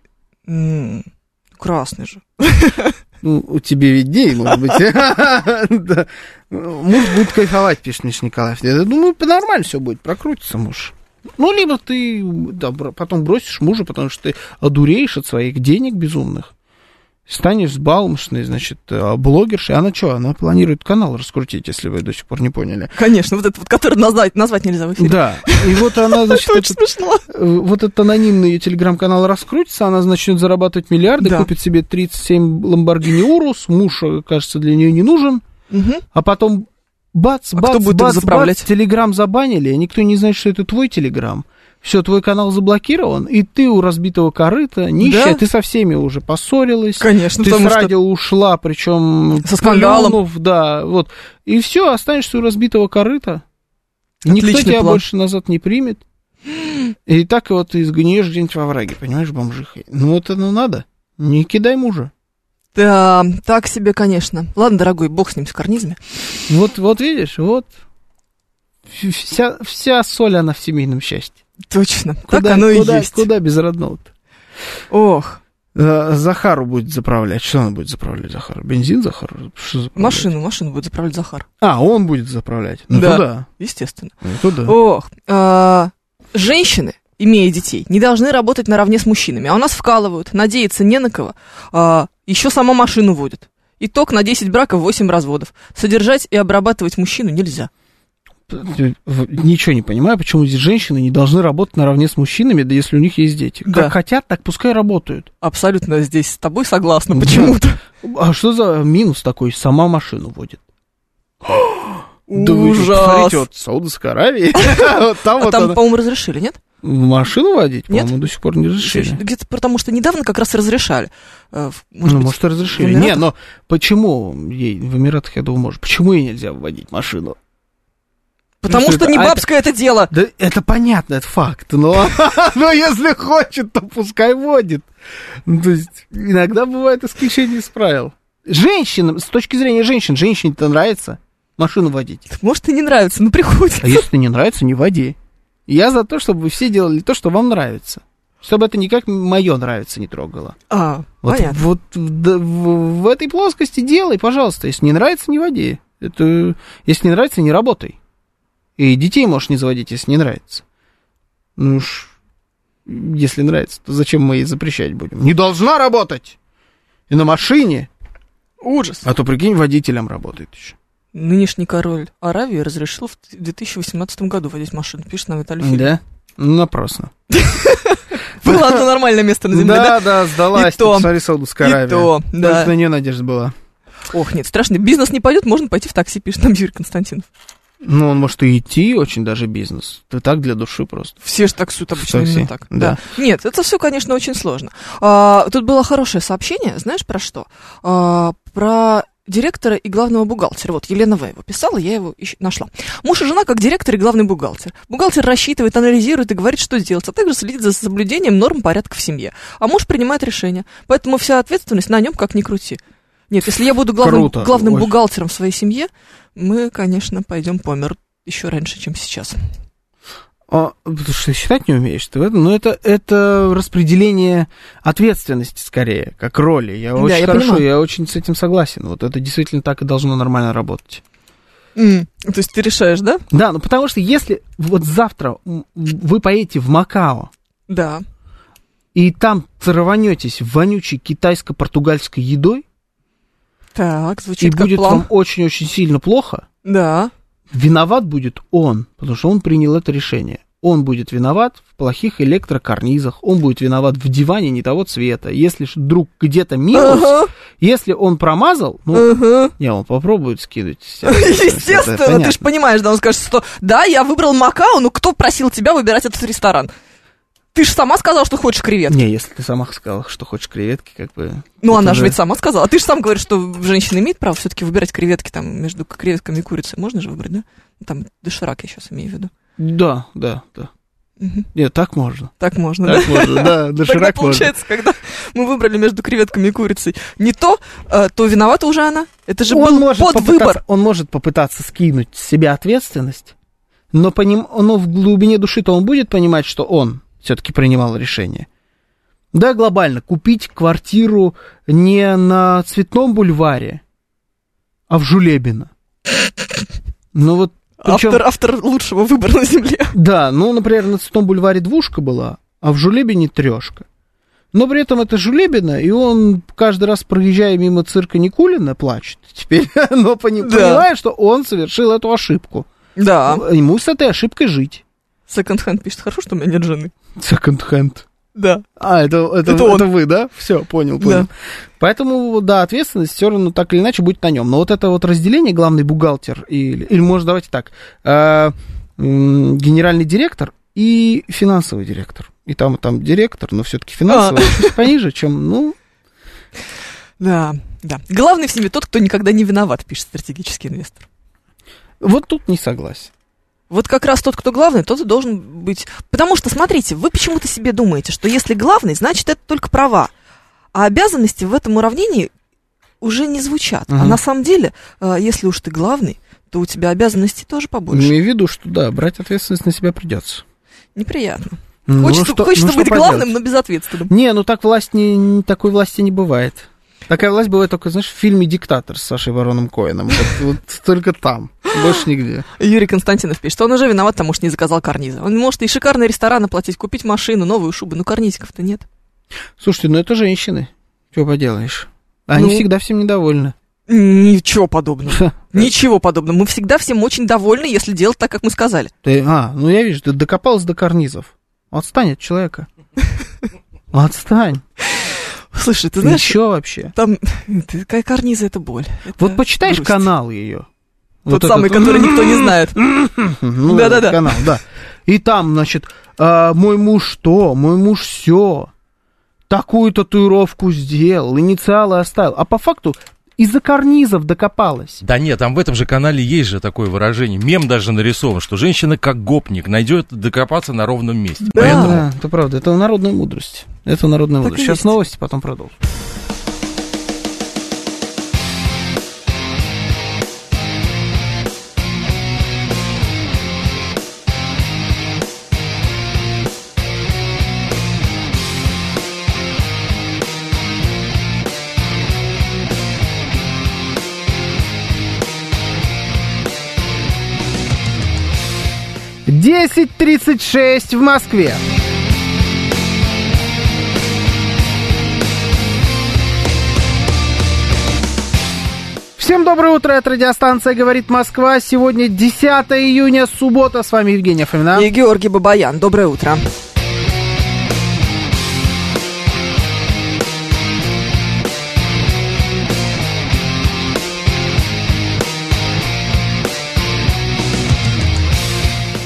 B: красный же.
C: Ну, у тебя виднее, может быть. Муж будет кайфовать, пишет Миша Николаев. Я думаю, нормально все будет, прокрутится муж. Ну, либо ты да, потом бросишь мужа, потому что ты одуреешь от своих денег безумных. Станешь взбалмошной, значит, э, блогершей. Она что, она планирует канал раскрутить, если вы до сих пор не поняли.
B: Конечно, вот этот вот, который назвать, назвать нельзя в эфире.
C: Да, и вот она, значит,
B: Это
C: этот- э, вот этот анонимный ее телеграм-канал раскрутится, она начнет зарабатывать миллиарды,
B: Да.
C: купит себе 37 Lamborghini Урус, муж, э, кажется, для нее не нужен,
B: Мгм.
C: а потом бац,
B: А
C: бац,
B: будет
C: бац, бац, телеграм забанили, никто не знает, что это твой телеграм. Все, твой канал заблокирован, и ты у разбитого корыта, нищая,
B: Да?
C: ты со всеми уже поссорилась.
B: Конечно,
C: ты с
B: что-
C: радио ушла, причем
B: Со скандалом.
C: да, вот. И все, останешься у разбитого корыта. Никто
B: Отличный
C: тебя
B: план.
C: больше назад не примет. И так вот ты изгниешь где-нибудь во враге, понимаешь, бомжихой. Ну вот оно надо. Не кидай мужа.
B: Да, так себе, конечно. Ладно, дорогой, бог с ним, с карнизме.
C: Вот, вот видишь, вот. Вся, вся соль, она в семейном счастье.
B: Точно.
C: Куда,
B: так оно
C: куда,
B: и есть.
C: Куда без родного-то?
B: Ох,
C: Э, Захару будет заправлять. Что он будет заправлять, Захару? Бензин заправлять?
B: машину, машину будет заправлять Захар.
C: А, он будет заправлять. Ну,
B: Да.
C: туда.
B: Естественно.
C: Ну, туда.
B: Ох, а, женщины, имея детей, не должны работать наравне с мужчинами. А у нас вкалывают, надеяться не на кого. А, еще сама машину водят. Итог на 10 браков, 8 разводов. Содержать и обрабатывать мужчину нельзя.
C: Ничего не понимаю, почему здесь женщины не должны работать наравне с мужчинами, да если у них есть дети.
B: Да.
C: Как хотят, так пускай работают.
B: Абсолютно здесь с тобой согласна
C: Да.
B: почему-то.
C: А что за минус такой? Сама машину водит. Да вы
B: Ужас.
C: посмотрите, вот Саудовская Аравия, там
B: А
C: вот
B: там, по-моему, разрешили, нет?
C: Машину водить, по-моему, до сих пор не разрешили.
B: Где-то потому что недавно как раз разрешали. Э, может
C: ну,
B: быть,
C: может, и разрешили. Не, но почему ей, в Эмиратах, я думаю, может, почему ей нельзя вводить машину?
B: Потому
C: что
B: что
C: это-
B: не
C: а это-
B: бабское это дело.
C: Да это понятно, это факт, но, но если хочет, то пускай водит. Ну, то есть, иногда бывает исключение из правил. Женщинам, с точки зрения женщин, женщине-то нравится машину водить.
B: Может, и не нравится, но приходится.
C: А если не нравится, не води. Я за то, чтобы вы все делали то, что вам нравится. Чтобы это никак мое нравится не трогало.
B: А,
C: Вот,
B: понятно.
C: вот в, в- в этой плоскости делай, пожалуйста. Если не нравится, не води. Это, если не нравится, не работай. И детей можешь не заводить, если не нравится. Ну уж, если нравится, то зачем мы ей запрещать будем? Не должна работать! И на машине.
B: Ужас.
C: А то, прикинь, водителем работает еще.
B: Нынешний король Аравии разрешил в 2018 году водить машину. Пишет нам Виталий Филипп.
C: Да? Ну, напрасно.
B: Было одно нормальное место на земле, да?
C: Да, да, сдалась. Посмотри, Саудовская Аравия.
B: то, да.
C: на нее надежда была.
B: Ох, нет, страшно. Бизнес не пойдет, можно пойти в такси, пишет нам Юрий Константинов.
C: Ну, он может и идти, очень даже бизнес. Ты так для души просто.
B: Все же таксуют обычно
C: такси,
B: именно так.
C: да.
B: Нет, это все, конечно, очень сложно. А, тут было хорошее сообщение, знаешь, про что? А, про директора и главного бухгалтера. Вот Елена В. его писала, я его ищ- нашла. Муж и жена как директор и главный бухгалтер. Бухгалтер рассчитывает, анализирует и говорит, что сделать, а также следит за соблюдением норм порядка в семье. А муж принимает решения. Поэтому вся ответственность на нем как ни крути. Нет, если я буду главным,
C: Круто,
B: главным бухгалтером в своей семье, мы, конечно, пойдем по миру еще раньше, чем сейчас.
C: А, потому что ты считать не умеешь ты в этом, но это, это распределение ответственности скорее, как роли. Я
B: Да,
C: очень
B: я
C: хорошо,
B: понимаю.
C: я очень с этим согласен. Вот это действительно так и должно нормально работать.
B: М, То есть ты решаешь, да?
C: Да, ну потому что если вот завтра вы поедете в Макао,
B: Да.
C: и там рванетесь вонючей китайско-португальской едой,
B: Так,
C: и
B: звучит как
C: будет
B: план.
C: вам очень-очень сильно плохо,
B: Да.
C: виноват будет он, потому что он принял это решение. Он будет виноват в плохих электрокарнизах, он будет виноват в диване не того цвета. Если вдруг где-то минус,
B: Ага,
C: если он промазал, ну,
B: ага.
C: не, он попробует скинуть.
B: Естественно, ты же понимаешь, да, он скажет, что да, я выбрал Макао, но кто просил тебя выбирать этот ресторан? Ты же сама сказала, что хочешь креветки.
C: Не, если ты сама сказала, что хочешь креветки, как бы...
B: Ну, она же
C: уже-
B: ведь сама сказала. А ты же сам говоришь, что женщина имеет право все-таки выбирать креветки там между креветками и курицей. Можно же выбрать, да? Ну, Там доширак я сейчас имею в виду.
C: Да, да, да.
B: Мгм.
C: Нет, так можно.
B: Так можно, да?
C: Так можно, да,
B: Тогда
C: доширак можно.
B: получается, когда мы выбрали между креветками и курицей не то, э, то виновата уже она. Это же
C: он
B: был
C: может,
B: под выбор.
C: он может попытаться скинуть с себя ответственность, но, поним, но в глубине души-то он будет понимать, что он все-таки принимал решение. Да, глобально, купить квартиру не на Цветном бульваре, а в Жулебино. Ну вот, причем,
B: Автор, автор лучшего выбора на земле.
C: да, ну, например, на Цветном бульваре двушка была, а в Жулебине трешка. Но при этом это Жулебина, и он каждый раз, проезжая мимо цирка Никулина, плачет теперь, но пони-
B: Да.
C: понимая, что он совершил эту ошибку.
B: Да.
C: Ему с этой ошибкой жить.
B: Секонд-хенд пишет, хорошо, что у меня нет жены.
C: Second-hand.
B: Да.
C: А, это, это,
B: Это
C: это вы, да? Все, понял, понял.
B: Да.
C: Поэтому, да, ответственность все равно так или иначе будет на нем. Но вот это вот разделение, главный бухгалтер, или, или может, давайте так, э, генеральный директор и финансовый директор. И там, и там директор, но все-таки финансовый
B: А.
C: чуть пониже, чем, ну,
B: Да, да. Главный в семье тот, кто никогда не виноват, пишет стратегический инвестор.
C: вот тут не согласен.
B: Вот как раз тот, кто главный, тот и должен быть... Потому что, смотрите, вы почему-то себе думаете, что если главный, значит, это только права. А обязанности в этом уравнении уже не звучат. А
C: Мгм.
B: на самом деле, э, если уж ты главный, то у тебя обязанностей тоже побольше.
C: Имею в виду, что да, брать ответственность на себя придется.
B: Неприятно.
C: Ну,
B: хочется
C: что-
B: хочется
C: ну,
B: быть главным,
C: поделать?
B: но безответственным.
C: Не, ну так власть не- такой власти не бывает. Такая власть бывает только, знаешь, в фильме «Диктатор» с Сашей Вороном Коэном. Вот, вот только там, больше нигде.
B: Юрий Константинов пишет, что он уже виноват, потому что не заказал карниза. Он может и шикарный ресторан оплатить, купить машину, новую шубу, но карнизиков-то нет.
C: Слушайте, ну это женщины. Что поделаешь? Они
B: Ну.
C: всегда всем недовольны.
B: Ничего подобного. Ничего подобного. Мы всегда всем очень довольны, если делать так, как мы сказали.
C: Ты, а, ну я вижу, ты докопалась до карнизов. Отстань от человека. Отстань.
B: Слушай, ты знаешь,
C: чё вообще?
B: там какая карниза это боль. Это
C: Вот почитаешь
B: грусть.
C: канал ее.
B: Тот самый, который никто не знает.
C: Ну,
B: Да-да-да.
C: канал, да. И там, значит, а, мой муж то, мой муж все. Такую татуировку сделал, инициалы оставил. А по факту из-за карнизов докопалась.
H: Да нет, там в этом же канале есть же такое выражение. Мем даже нарисован, что женщина как гопник найдет докопаться на ровном месте.
B: Да.
H: Поэтому
C: Да, это правда, это народная мудрость. Это народная
B: Так
C: мудрость. Сейчас
B: есть.
C: новости, потом продолжим. Десять тридцать шесть в Москве. Всем доброе утро, это радиостанция «Говорит Москва». Сегодня 10 июня, суббота. С вами Евгения Фомина.
B: И Георгий Бабаян. Доброе утро.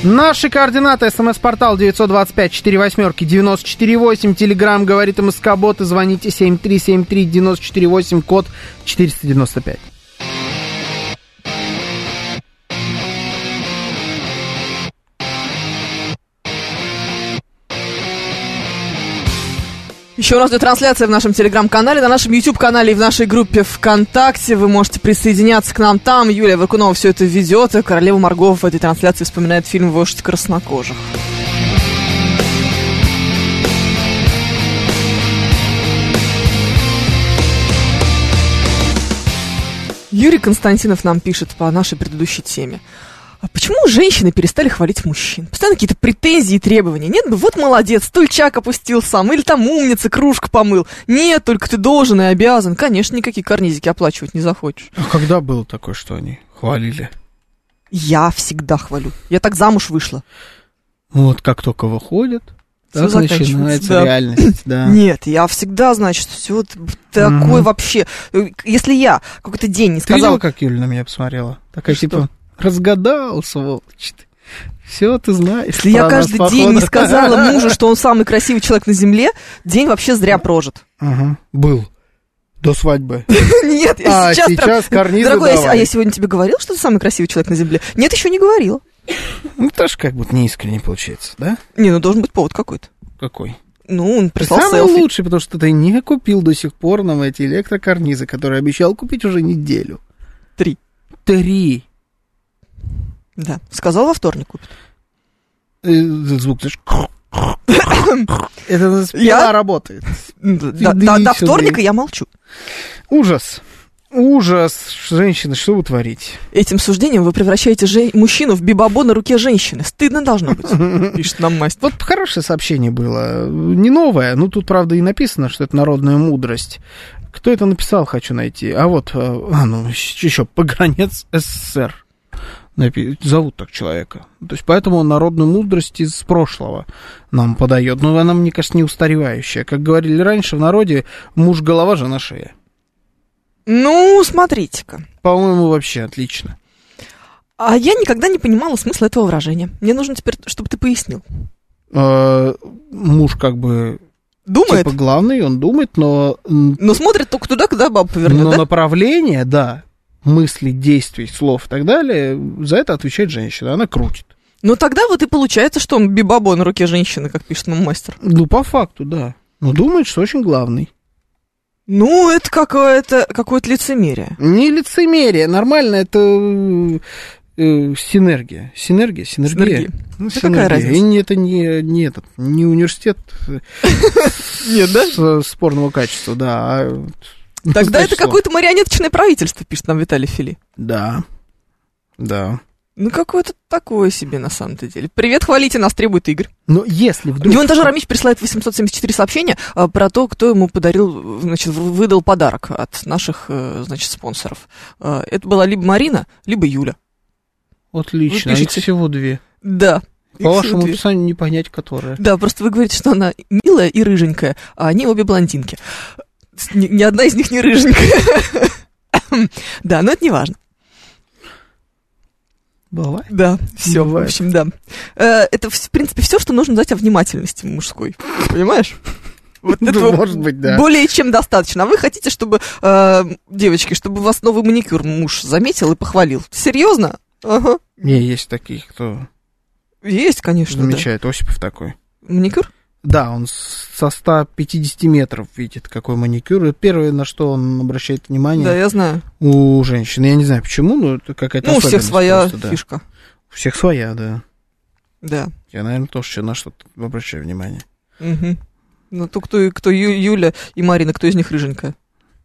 C: Наши координаты. СМС-портал 925-48-94-8. Телеграмм «Говорит МСК Бот». И звоните 7373-94-8, код 495.
B: Еще у нас идет трансляция в нашем телеграм-канале, на нашем YouTube-канале и в нашей группе ВКонтакте. Вы можете присоединяться к нам там. Юлия Вакунова все это ведет. И королева Маргова в этой трансляции вспоминает фильм «Вождь краснокожих». Юрий Константинов нам пишет по нашей предыдущей теме. А почему женщины перестали хвалить мужчин? Постоянно какие-то претензии и требования. Нет, ну вот молодец, стульчак опустил сам, или там умница, кружку помыл. Нет, только ты должен и обязан. Конечно, никакие карнизики оплачивать не захочешь.
C: А когда было такое, что они хвалили?
B: Я всегда хвалю. Я так замуж вышла.
C: Вот как только выходят, так
B: заканчивается,
C: начинается
B: да.
C: реальность, да.
B: Нет, я всегда, значит, все вот такой
C: Мгм.
B: вообще. э, Если я какой-то день не
C: Ты видела,
B: сказала...
C: как Юля на меня посмотрела? Такая
B: Что?
C: типа, разгадал, сволочь ты. Все ты знаешь.
B: Если я
C: про нас,
B: каждый день не
C: походу.
B: сказала мужу, что он самый красивый человек на земле, день вообще зря прожит.
C: Ага, был. До свадьбы.
B: Нет, я
C: А,
B: сейчас...
C: сейчас
B: прям-
C: карнизы
B: Дорогой, я с- а
C: давай.
B: я сегодня тебе говорил, что ты самый красивый человек на земле? Нет, еще не говорила.
C: Ну, тоже как будто неискренне получается, да?
B: Не, ну должен быть повод какой-то.
C: Какой?
B: Ну, он прислал
C: Самый
B: селфи.
C: лучший, потому что ты не купил до сих пор нам эти электрокарнизы, которые обещал купить уже неделю.
B: Три.
C: Три.
B: Да, сказал во вторник купит.
C: Э, Звук, знаешь, это спина работает.
B: До вторника я молчу.
C: Ужас. Ужас. Женщины, что вы творите?
B: Этим суждением вы превращаете же- мужчину в бибабо на руке женщины. Стыдно должно быть, пишет нам мастер.
C: Вот хорошее сообщение было. Не новое, ну тут, правда, и написано, что это народная мудрость. Кто это написал, хочу найти. А вот, э, а, ну, еще погранец СССР. Зовут так человека. То есть, поэтому он народную мудрость из прошлого нам подает. Но она, мне кажется, не устаревающая. Как говорили раньше в народе, муж голова, жена шея.
B: Ну, смотрите-ка.
C: По-моему, вообще отлично.
B: А я никогда не понимала смысла этого выражения. Мне нужно теперь, чтобы ты пояснил.
C: Э, муж как бы
B: Думает,
C: типа главный, он думает, но
B: но смотрит только туда, куда баба повернет,
C: Но
B: да?
C: направление, да, мыслей, действий, слов и так далее, за это отвечает женщина, она крутит.
B: Ну, тогда вот и получается, что он бибабо на руке женщины, как пишет нам мастер.
C: Ну, по факту, да. Но думает, что очень главный.
B: Ну, это какое-то какое-то лицемерие.
C: Не лицемерие, нормально, это э, э, синергия. Синергия, синергия.
B: Синергия.
C: Ну,
B: Да какая разница?
C: И не- это не, не этот, не университет э,
B: Нет, да?
C: э, спорного качества, да. а,
B: Тогда это какое-то марионеточное правительство, пишет нам Виталий Фили.
C: Да, да.
B: Ну, какое-то такое себе на самом-то деле. Привет, хвалите нас, требует Игорь.
C: Но если вдруг...
B: Демонтажер Рамич присылает 874 сообщения а, про то, кто ему подарил, значит, выдал подарок от наших, э, значит, спонсоров. А, Это была либо Марина, либо Юля.
C: Отлично,
B: Вы
C: а их всего две.
B: Да.
C: По вашему
B: две.
C: описанию не понять, которая.
B: Да, просто вы говорите, что она милая и рыженькая, а они обе блондинки. Ни, ни одна из них не рыженькая. Да, но это не важно.
C: Бывает.
B: Да, все, в
C: Бывает.
B: общем, да. Э, Это, в принципе, все, что нужно знать о внимательности мужской. Понимаешь? Вот
C: Ну,
B: этого
C: может быть, да.
B: более чем достаточно. А вы хотите, чтобы, э, девочки, чтобы у вас новый маникюр муж заметил и похвалил? Серьезно? Ага.
C: Не, есть такие, кто
B: Есть, конечно, да.
C: замечает. Осипов такой.
B: Маникюр?
C: Да, он со 150 метров видит, какой маникюр. И первое, на что он обращает внимание
B: Да, я знаю.
C: у женщин. Я не знаю почему, но это какая-то
B: Ну, у всех своя
C: просто, да.
B: фишка.
C: У всех своя, да.
B: Да.
C: Я, наверное, тоже на что-то обращаю внимание.
B: Мгм. Ну, то кто, кто Ю- Юля и Марина, кто из них рыженькая?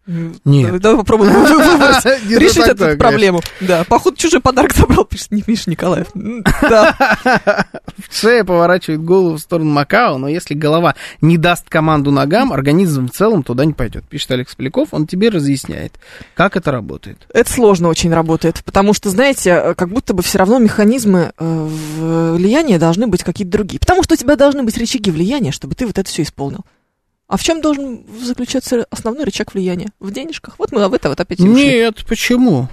C: Нет.
B: Давай, попробуем
C: Не
B: решить эту проблему. Да, походу чужой подарок забрал, пишет Миша Николаев. Да,
C: Шея поворачивает голову в сторону Макао, но если голова не даст команду ногам, организм в целом туда не пойдет. Пишет Алекс Поляков, он тебе разъясняет, как это работает.
B: это сложно очень работает, потому что, знаете, э, как будто бы все равно механизмы э, влияния должны быть какие-то другие. Потому что у тебя должны быть рычаги влияния, чтобы ты вот это все исполнил. А в чем должен заключаться основной рычаг влияния? В денежках? Вот мы в это вот опять и ушли.
C: Нет, почему?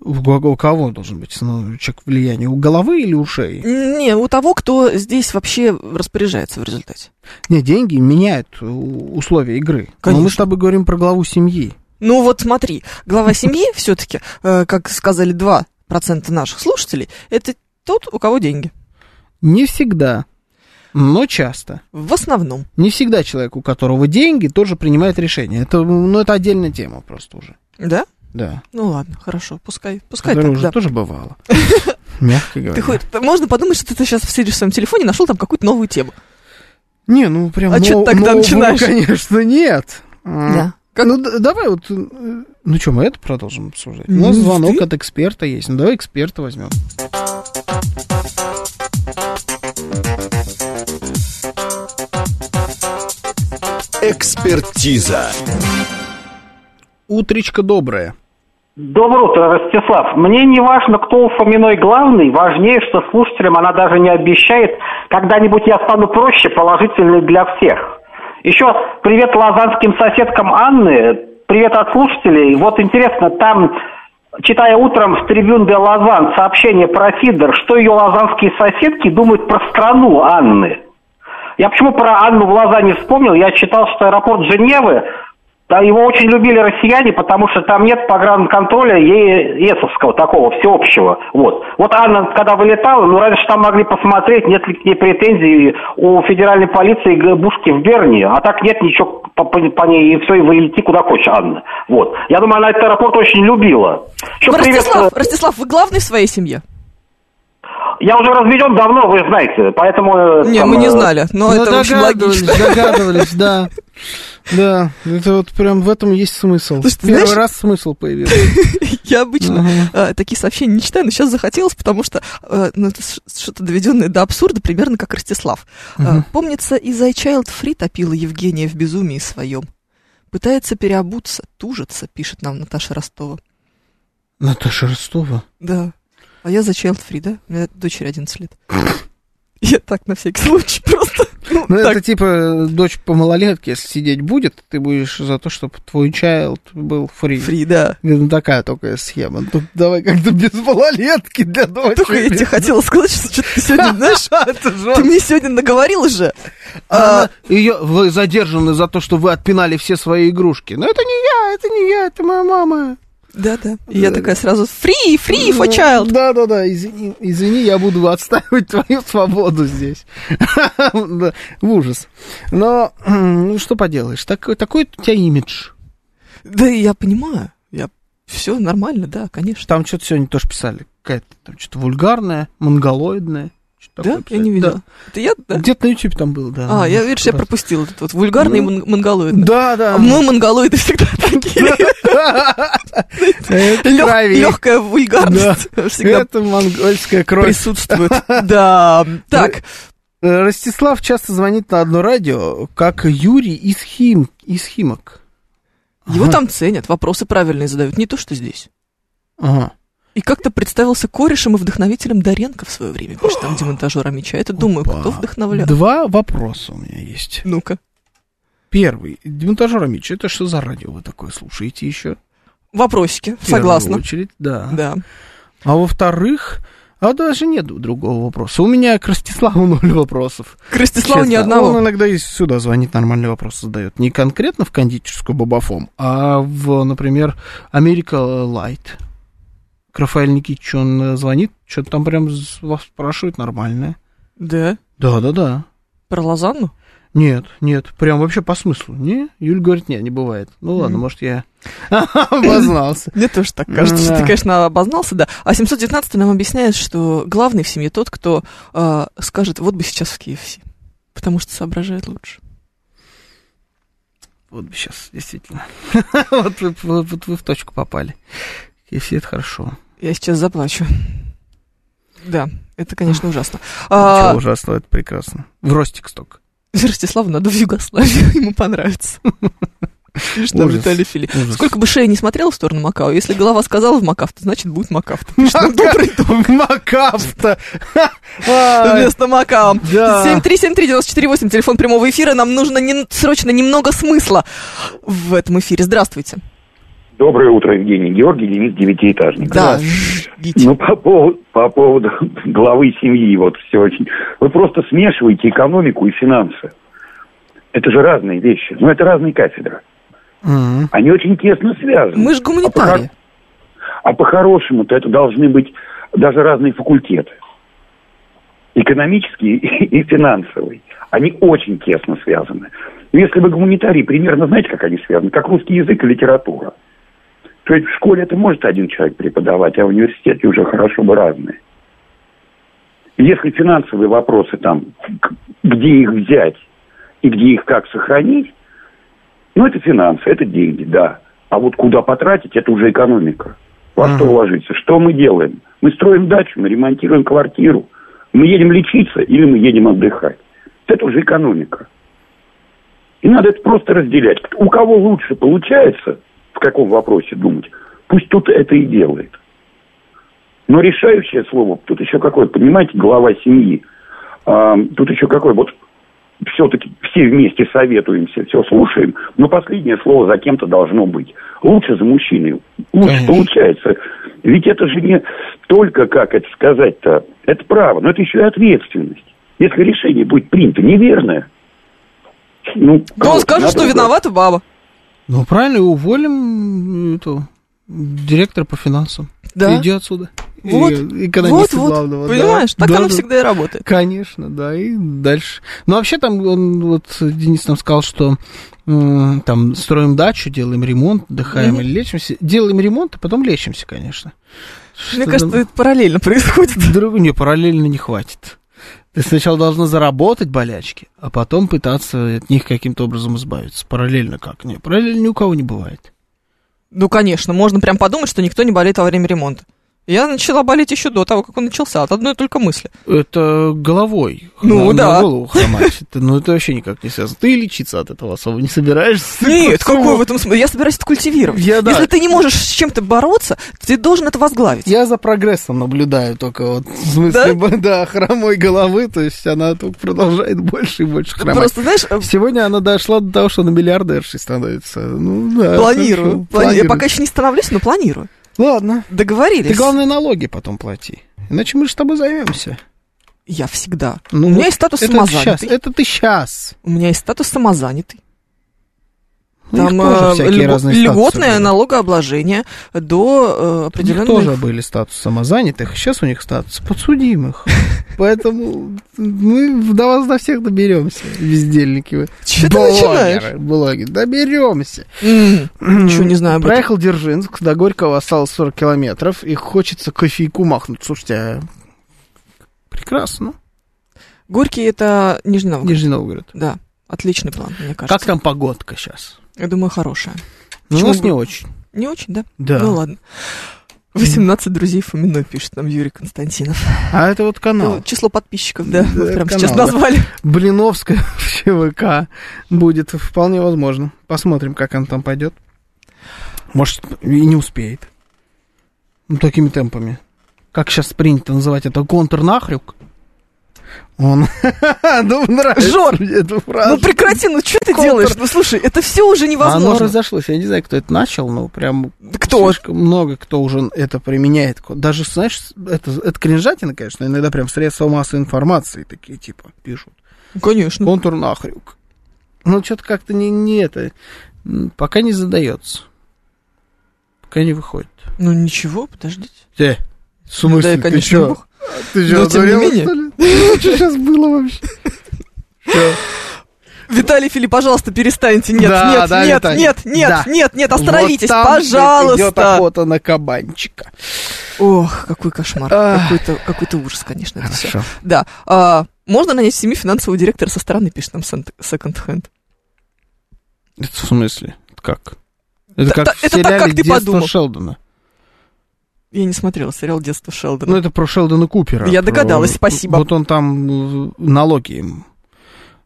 C: У, кого должен быть основной рычаг влияния? У головы или у шеи?
B: Не, у того, кто здесь вообще распоряжается в результате.
C: Не, деньги меняют у- условия игры. Но мы
B: Конечно.
C: с тобой говорим про главу семьи.
B: Ну вот смотри, глава семьи все-таки, как сказали 2% наших слушателей, это тот, у кого деньги.
C: Не всегда, но часто.
B: В основном.
C: Не всегда человек, у которого деньги, тоже принимает решение. Это, ну, это отдельная тема просто уже.
B: Да?
C: Да.
B: Ну ладно, хорошо, пускай, пускай
C: Которая
B: так,
C: уже
B: да.
C: тоже бывало. Мягко говоря.
B: Ты хоть, можно подумать, что ты сейчас сидишь в своем телефоне и нашел там какую-то новую тему.
C: Не, ну прям
B: А ты тогда
C: нового,
B: начинаешь?
C: конечно, нет. А,
B: Да.
C: Ну, д- давай вот, э, ну что, мы это продолжим обсуждать? У нас
B: Ну,
C: звонок от эксперта есть. Ну, давай эксперта возьмем.
A: Экспертиза.
C: Утречка доброе.
I: Доброе утро, Ростислав. Мне не важно, кто у Фоминой главный, важнее, что слушателям она даже не обещает, когда-нибудь я стану проще, положительной для всех. Еще привет лазанским соседкам Анны, привет от слушателей. Вот интересно, там читая утром в трибюн де Лозан сообщение про Фидер, что ее лозанские соседки думают про страну Анны. Я почему про Анну в Лозанне вспомнил? Я читал, что аэропорт Женевы да, его очень любили россияне, потому что там нет погранконтроля ЕСовского, такого, всеобщего. Вот. вот Анна, когда вылетала, ну, раньше там могли посмотреть, нет ли к ней претензий у федеральной полиции Бушки в Берни, а так нет ничего по, по, по ней, и все, и вылети куда хочешь, Анна. Вот. Я думаю, она этот аэропорт очень любила.
B: Еще Ростислав, привет... Ростислав, вы главный в своей семье?
I: Я уже разведен давно, вы знаете, поэтому...
B: Э, Не, там, мы не э, знали, но ну, это очень логично.
C: Догадывались, да. Да, это вот прям в этом есть смысл. Слушай, Первый знаешь, раз смысл появился.
B: Я обычно uh-huh. такие сообщения не читаю, но сейчас захотелось, потому что э, ну, это что-то доведенное до абсурда, примерно как Ростислав. Uh-huh. Помнится, и за Child Free топила Евгения в безумии своем. Пытается переобуться, тужится, пишет нам Наташа Ростова.
C: Наташа Ростова?
B: Да. А я за Child Free, да? У меня дочери 11 лет. Я так на всякий случай просто.
C: Ну, ну это типа дочь по малолетке, если сидеть будет, ты будешь за то, чтобы твой child был фри.
B: Фри, да.
C: Ну, такая только схема. Тут давай как-то без малолетки для дочери.
B: Только я тебе хотела сказать, что что ты сегодня, знаешь, ты мне сегодня наговорил же.
C: А, ее, вы задержаны за то, что вы отпинали все свои игрушки. Но это не я, это не я, это моя мама.
B: Да, да. И я такая сразу free, free for child.
C: Да, да, да. Извини, извини, я буду отстаивать твою свободу здесь. В ужас. Но ну что поделаешь, такой, такой у тебя имидж.
B: Да, я понимаю. Я все нормально, да, конечно.
C: Там что-то сегодня тоже писали. Какая-то там что-то вульгарное, монголоидное.
B: Да? Я не видел. Да.
C: Это я, да? Где-то на YouTube там был, да.
B: А, я, видишь, я пропустил этот вот вульгарный ну, монголоид.
C: Да, да.
B: А мы монголоиды всегда такие. Легкая вульгарность.
C: Это монгольская кровь.
B: Присутствует. Да. Так.
C: Э, Ростислав часто звонит на одно радио, как Юрий из, Хим, из Химок.
B: Его там ценят, вопросы правильные задают, не то, что здесь.
C: Ага.
B: И как-то представился корешем и вдохновителем Доренко в свое время, пишет там демонтажер Амича. Это, думаю, кто вдохновлял?
C: Два вопроса у меня есть.
B: Ну-ка.
C: Первый. Демонтажер Амич, это что за радио вы такое слушаете еще?
B: Вопросики, согласна.
C: В очередь, да.
B: Да.
C: А во-вторых, а даже нет другого вопроса. У меня к Ростиславу ноль вопросов.
B: К Ростиславу Честно. ни одного.
C: Он иногда и сюда звонит, нормальный вопрос задает. Не конкретно в кондитерскую Бабафом, а в, например, Америка Лайт к Рафаэлю Никитичу он э, звонит, что-то там прям вас спрашивает нормальное.
B: Да?
C: Да, да, да.
B: Про Лозанну?
C: Нет, нет, прям вообще по смыслу. Не, Юль говорит, нет, не бывает. Ну ладно, может, я обознался.
B: Мне тоже так кажется, ты, конечно, обознался, да. А 719 нам объясняет, что главный в семье тот, кто а, скажет, вот бы сейчас в KFC, потому что соображает лучше.
C: Вот бы сейчас, действительно. вот, вы, вот вы в точку попали. KFC это хорошо.
B: Я сейчас заплачу. Да, это, конечно, ужасно.
C: А... ужасно, это прекрасно. В Ростик сток.
B: Ростиславу надо в Югославию, ему понравится. Пишет нам Виталий Фили. Сколько бы шея не смотрел в сторону Макао, если голова сказала в Макафта, значит будет Макафта.
C: Макафта!
B: Вместо Макао. 7373948, телефон прямого эфира. Нам нужно срочно немного смысла в этом эфире. Здравствуйте.
J: Доброе утро, Евгений. Георгий Денис, девятиэтажник.
B: Да,
J: Ну, по поводу, по поводу главы семьи, вот все очень... Вы просто смешиваете экономику и финансы. Это же разные вещи. Ну, это разные кафедры.
B: Mm-hmm.
J: Они очень тесно связаны.
B: Мы же гуманитарии.
J: А, по- а по-хорошему-то это должны быть даже разные факультеты. Экономический и финансовый. Они очень тесно связаны. Если вы гуманитарий, примерно знаете, как они связаны? Как русский язык и литература. То есть в школе это может один человек преподавать, а в университете уже хорошо бы разные. Если финансовые вопросы там, где их взять и где их как сохранить, ну это финансы, это деньги, да. А вот куда потратить, это уже экономика. Во что вложиться? Что мы делаем? Мы строим дачу, мы ремонтируем квартиру. Мы едем лечиться или мы едем отдыхать. Это уже экономика. И надо это просто разделять. У кого лучше получается, в каком вопросе думать, пусть тут это и делает. Но решающее слово, тут еще какое, понимаете, глава семьи, а, тут еще какое, вот все-таки все вместе советуемся, все слушаем, но последнее слово за кем-то должно быть. Лучше за мужчиной. Лучше Конечно. получается. Ведь это же не только, как это сказать-то, это право, но это еще и ответственность. Если решение будет принято неверное, ну,
B: Да он скажет, что виновата баба.
C: Ну, правильно, уволим эту директора по финансам.
B: Да.
C: Иди отсюда.
B: Вот,
C: И экономиста
B: вот, вот,
C: главного. да.
B: понимаешь, так
C: Да,
B: оно
C: да.
B: всегда и работает.
C: Конечно, да, и дальше. Ну, вообще там, он, вот Денис нам сказал, что там строим дачу, делаем ремонт, отдыхаем
B: Мгм.
C: или лечимся. Делаем ремонт, а потом лечимся, конечно.
B: Мне
C: Что
B: кажется,
C: там-
B: это параллельно происходит.
C: Друг, не, параллельно не хватит. Ты сначала должна заработать болячки, а потом пытаться от них каким-то образом избавиться. Параллельно как? Не, параллельно ни у кого не бывает.
B: Ну, конечно, можно прям подумать, что никто не болеет во время ремонта. Я начала болеть еще до того, как он начался, от одной только мысли.
C: Это головой.
B: Ну,
C: на,
B: да.
C: На голову хромать. Это, ну, это вообще никак не связано. Ты лечиться от этого особо не собираешься.
B: Нет, какой в этом смысл? Я собираюсь это культивировать.
C: Я, да.
B: Если ты не можешь с чем-то бороться, ты должен это возглавить.
C: Я за прогрессом наблюдаю только вот в смысле, да, хромой головы, то есть она только продолжает больше и больше хромать.
B: Просто, знаешь, э,
C: Сегодня она дошла до того, что на миллиардершей становится. Ну, да,
B: планирую. планирую. Я пока еще не становлюсь, но планирую.
C: Ладно.
B: Договорились.
C: Ты, главное, налоги потом плати. Иначе мы же с тобой займемся.
B: Я всегда.
C: Ну,
B: У меня
C: вот
B: есть статус
C: это
B: самозанятый.
C: щас, это ты сейчас.
B: У меня есть статус самозанятый.
C: У них
B: Там э, льго-
C: разные
B: льготное
C: были.
B: налогообложение до э,
C: У них
B: определенных...
C: тоже были статус самозанятых, сейчас у них статус подсудимых. Поэтому мы до вас до всех доберемся, бездельники вы.
B: Чё ты начинаешь?
C: блогеры, доберемся.
B: Ничего не знаю.
C: Проехал Дзержинск, до Горького осталось 40 километров, и хочется кофейку махнуть. Слушайте, а прекрасно.
B: Горький это Нижний Новгород.
C: Нижний Новгород.
B: Да, отличный план, мне кажется.
C: Как там погодка сейчас?
B: Я думаю, хорошая.
C: Ну, у нас не очень.
B: Не очень, да?
C: Да.
B: Ну ладно. 18 друзей Фоминой, пишет нам Юрий Константинов.
C: А это вот канал.
B: Ну, число подписчиков, да, вы
C: Да,
B: прям
C: канал,
B: сейчас
C: да.
B: назвали.
C: Блиновская в ЧВК будет вполне возможно. Посмотрим, как она там пойдет. Может, и не успеет. Ну, такими темпами. Как сейчас принято называть это контрнахрюк. Он... Ну, нравится
B: Жор,
C: мне эта фраза.
B: Ну прекрати, ну что ты
C: Контр-
B: делаешь? Ну слушай, это все уже
C: Оно
B: невозможно.
C: разошлось. Я не знаю, кто это начал, но прям
B: Кто?
C: слишком много кто уже это применяет. Даже, знаешь, это, это кринжатина, конечно, иногда прям средства массовой информации такие, типа, пишут.
B: Ну, Конечно.
C: Контур нахрюк. Ну, что-то как-то не, не это, пока не задается. Пока не выходит.
B: Ну ничего, подождите.
C: Э, в смысле,
B: Да, я,
C: ты
B: конечно,
C: чё? Ты
B: Но
C: что,
B: тем не менее.
C: что ли? Что сейчас было вообще?
B: Виталий Фили, пожалуйста, перестаньте. Нет,
C: Да,
B: нет,
C: да,
B: нет,
C: Виталий.
B: нет, нет,
C: Да.
B: нет, нет, остановитесь,
C: Вот там идет
B: пожалуйста.
C: охота на кабанчика.
B: Ох, какой кошмар. Какой-то, какой-то ужас, конечно, это все.
C: Хорошо.
B: Да. а, можно нанять семьи финансового директора со стороны, пишет нам Second Hand.
C: Это в смысле? Как? Это как
B: та-
C: в
B: это так,
C: сериале
B: как ты
C: «Детство
B: подумал».
C: Шелдона.
B: Я не смотрела сериал «Детство Шелдона».
C: Ну, это про Шелдона Купера.
B: Я
C: Про-
B: догадалась, спасибо.
C: Вот он там э, налоги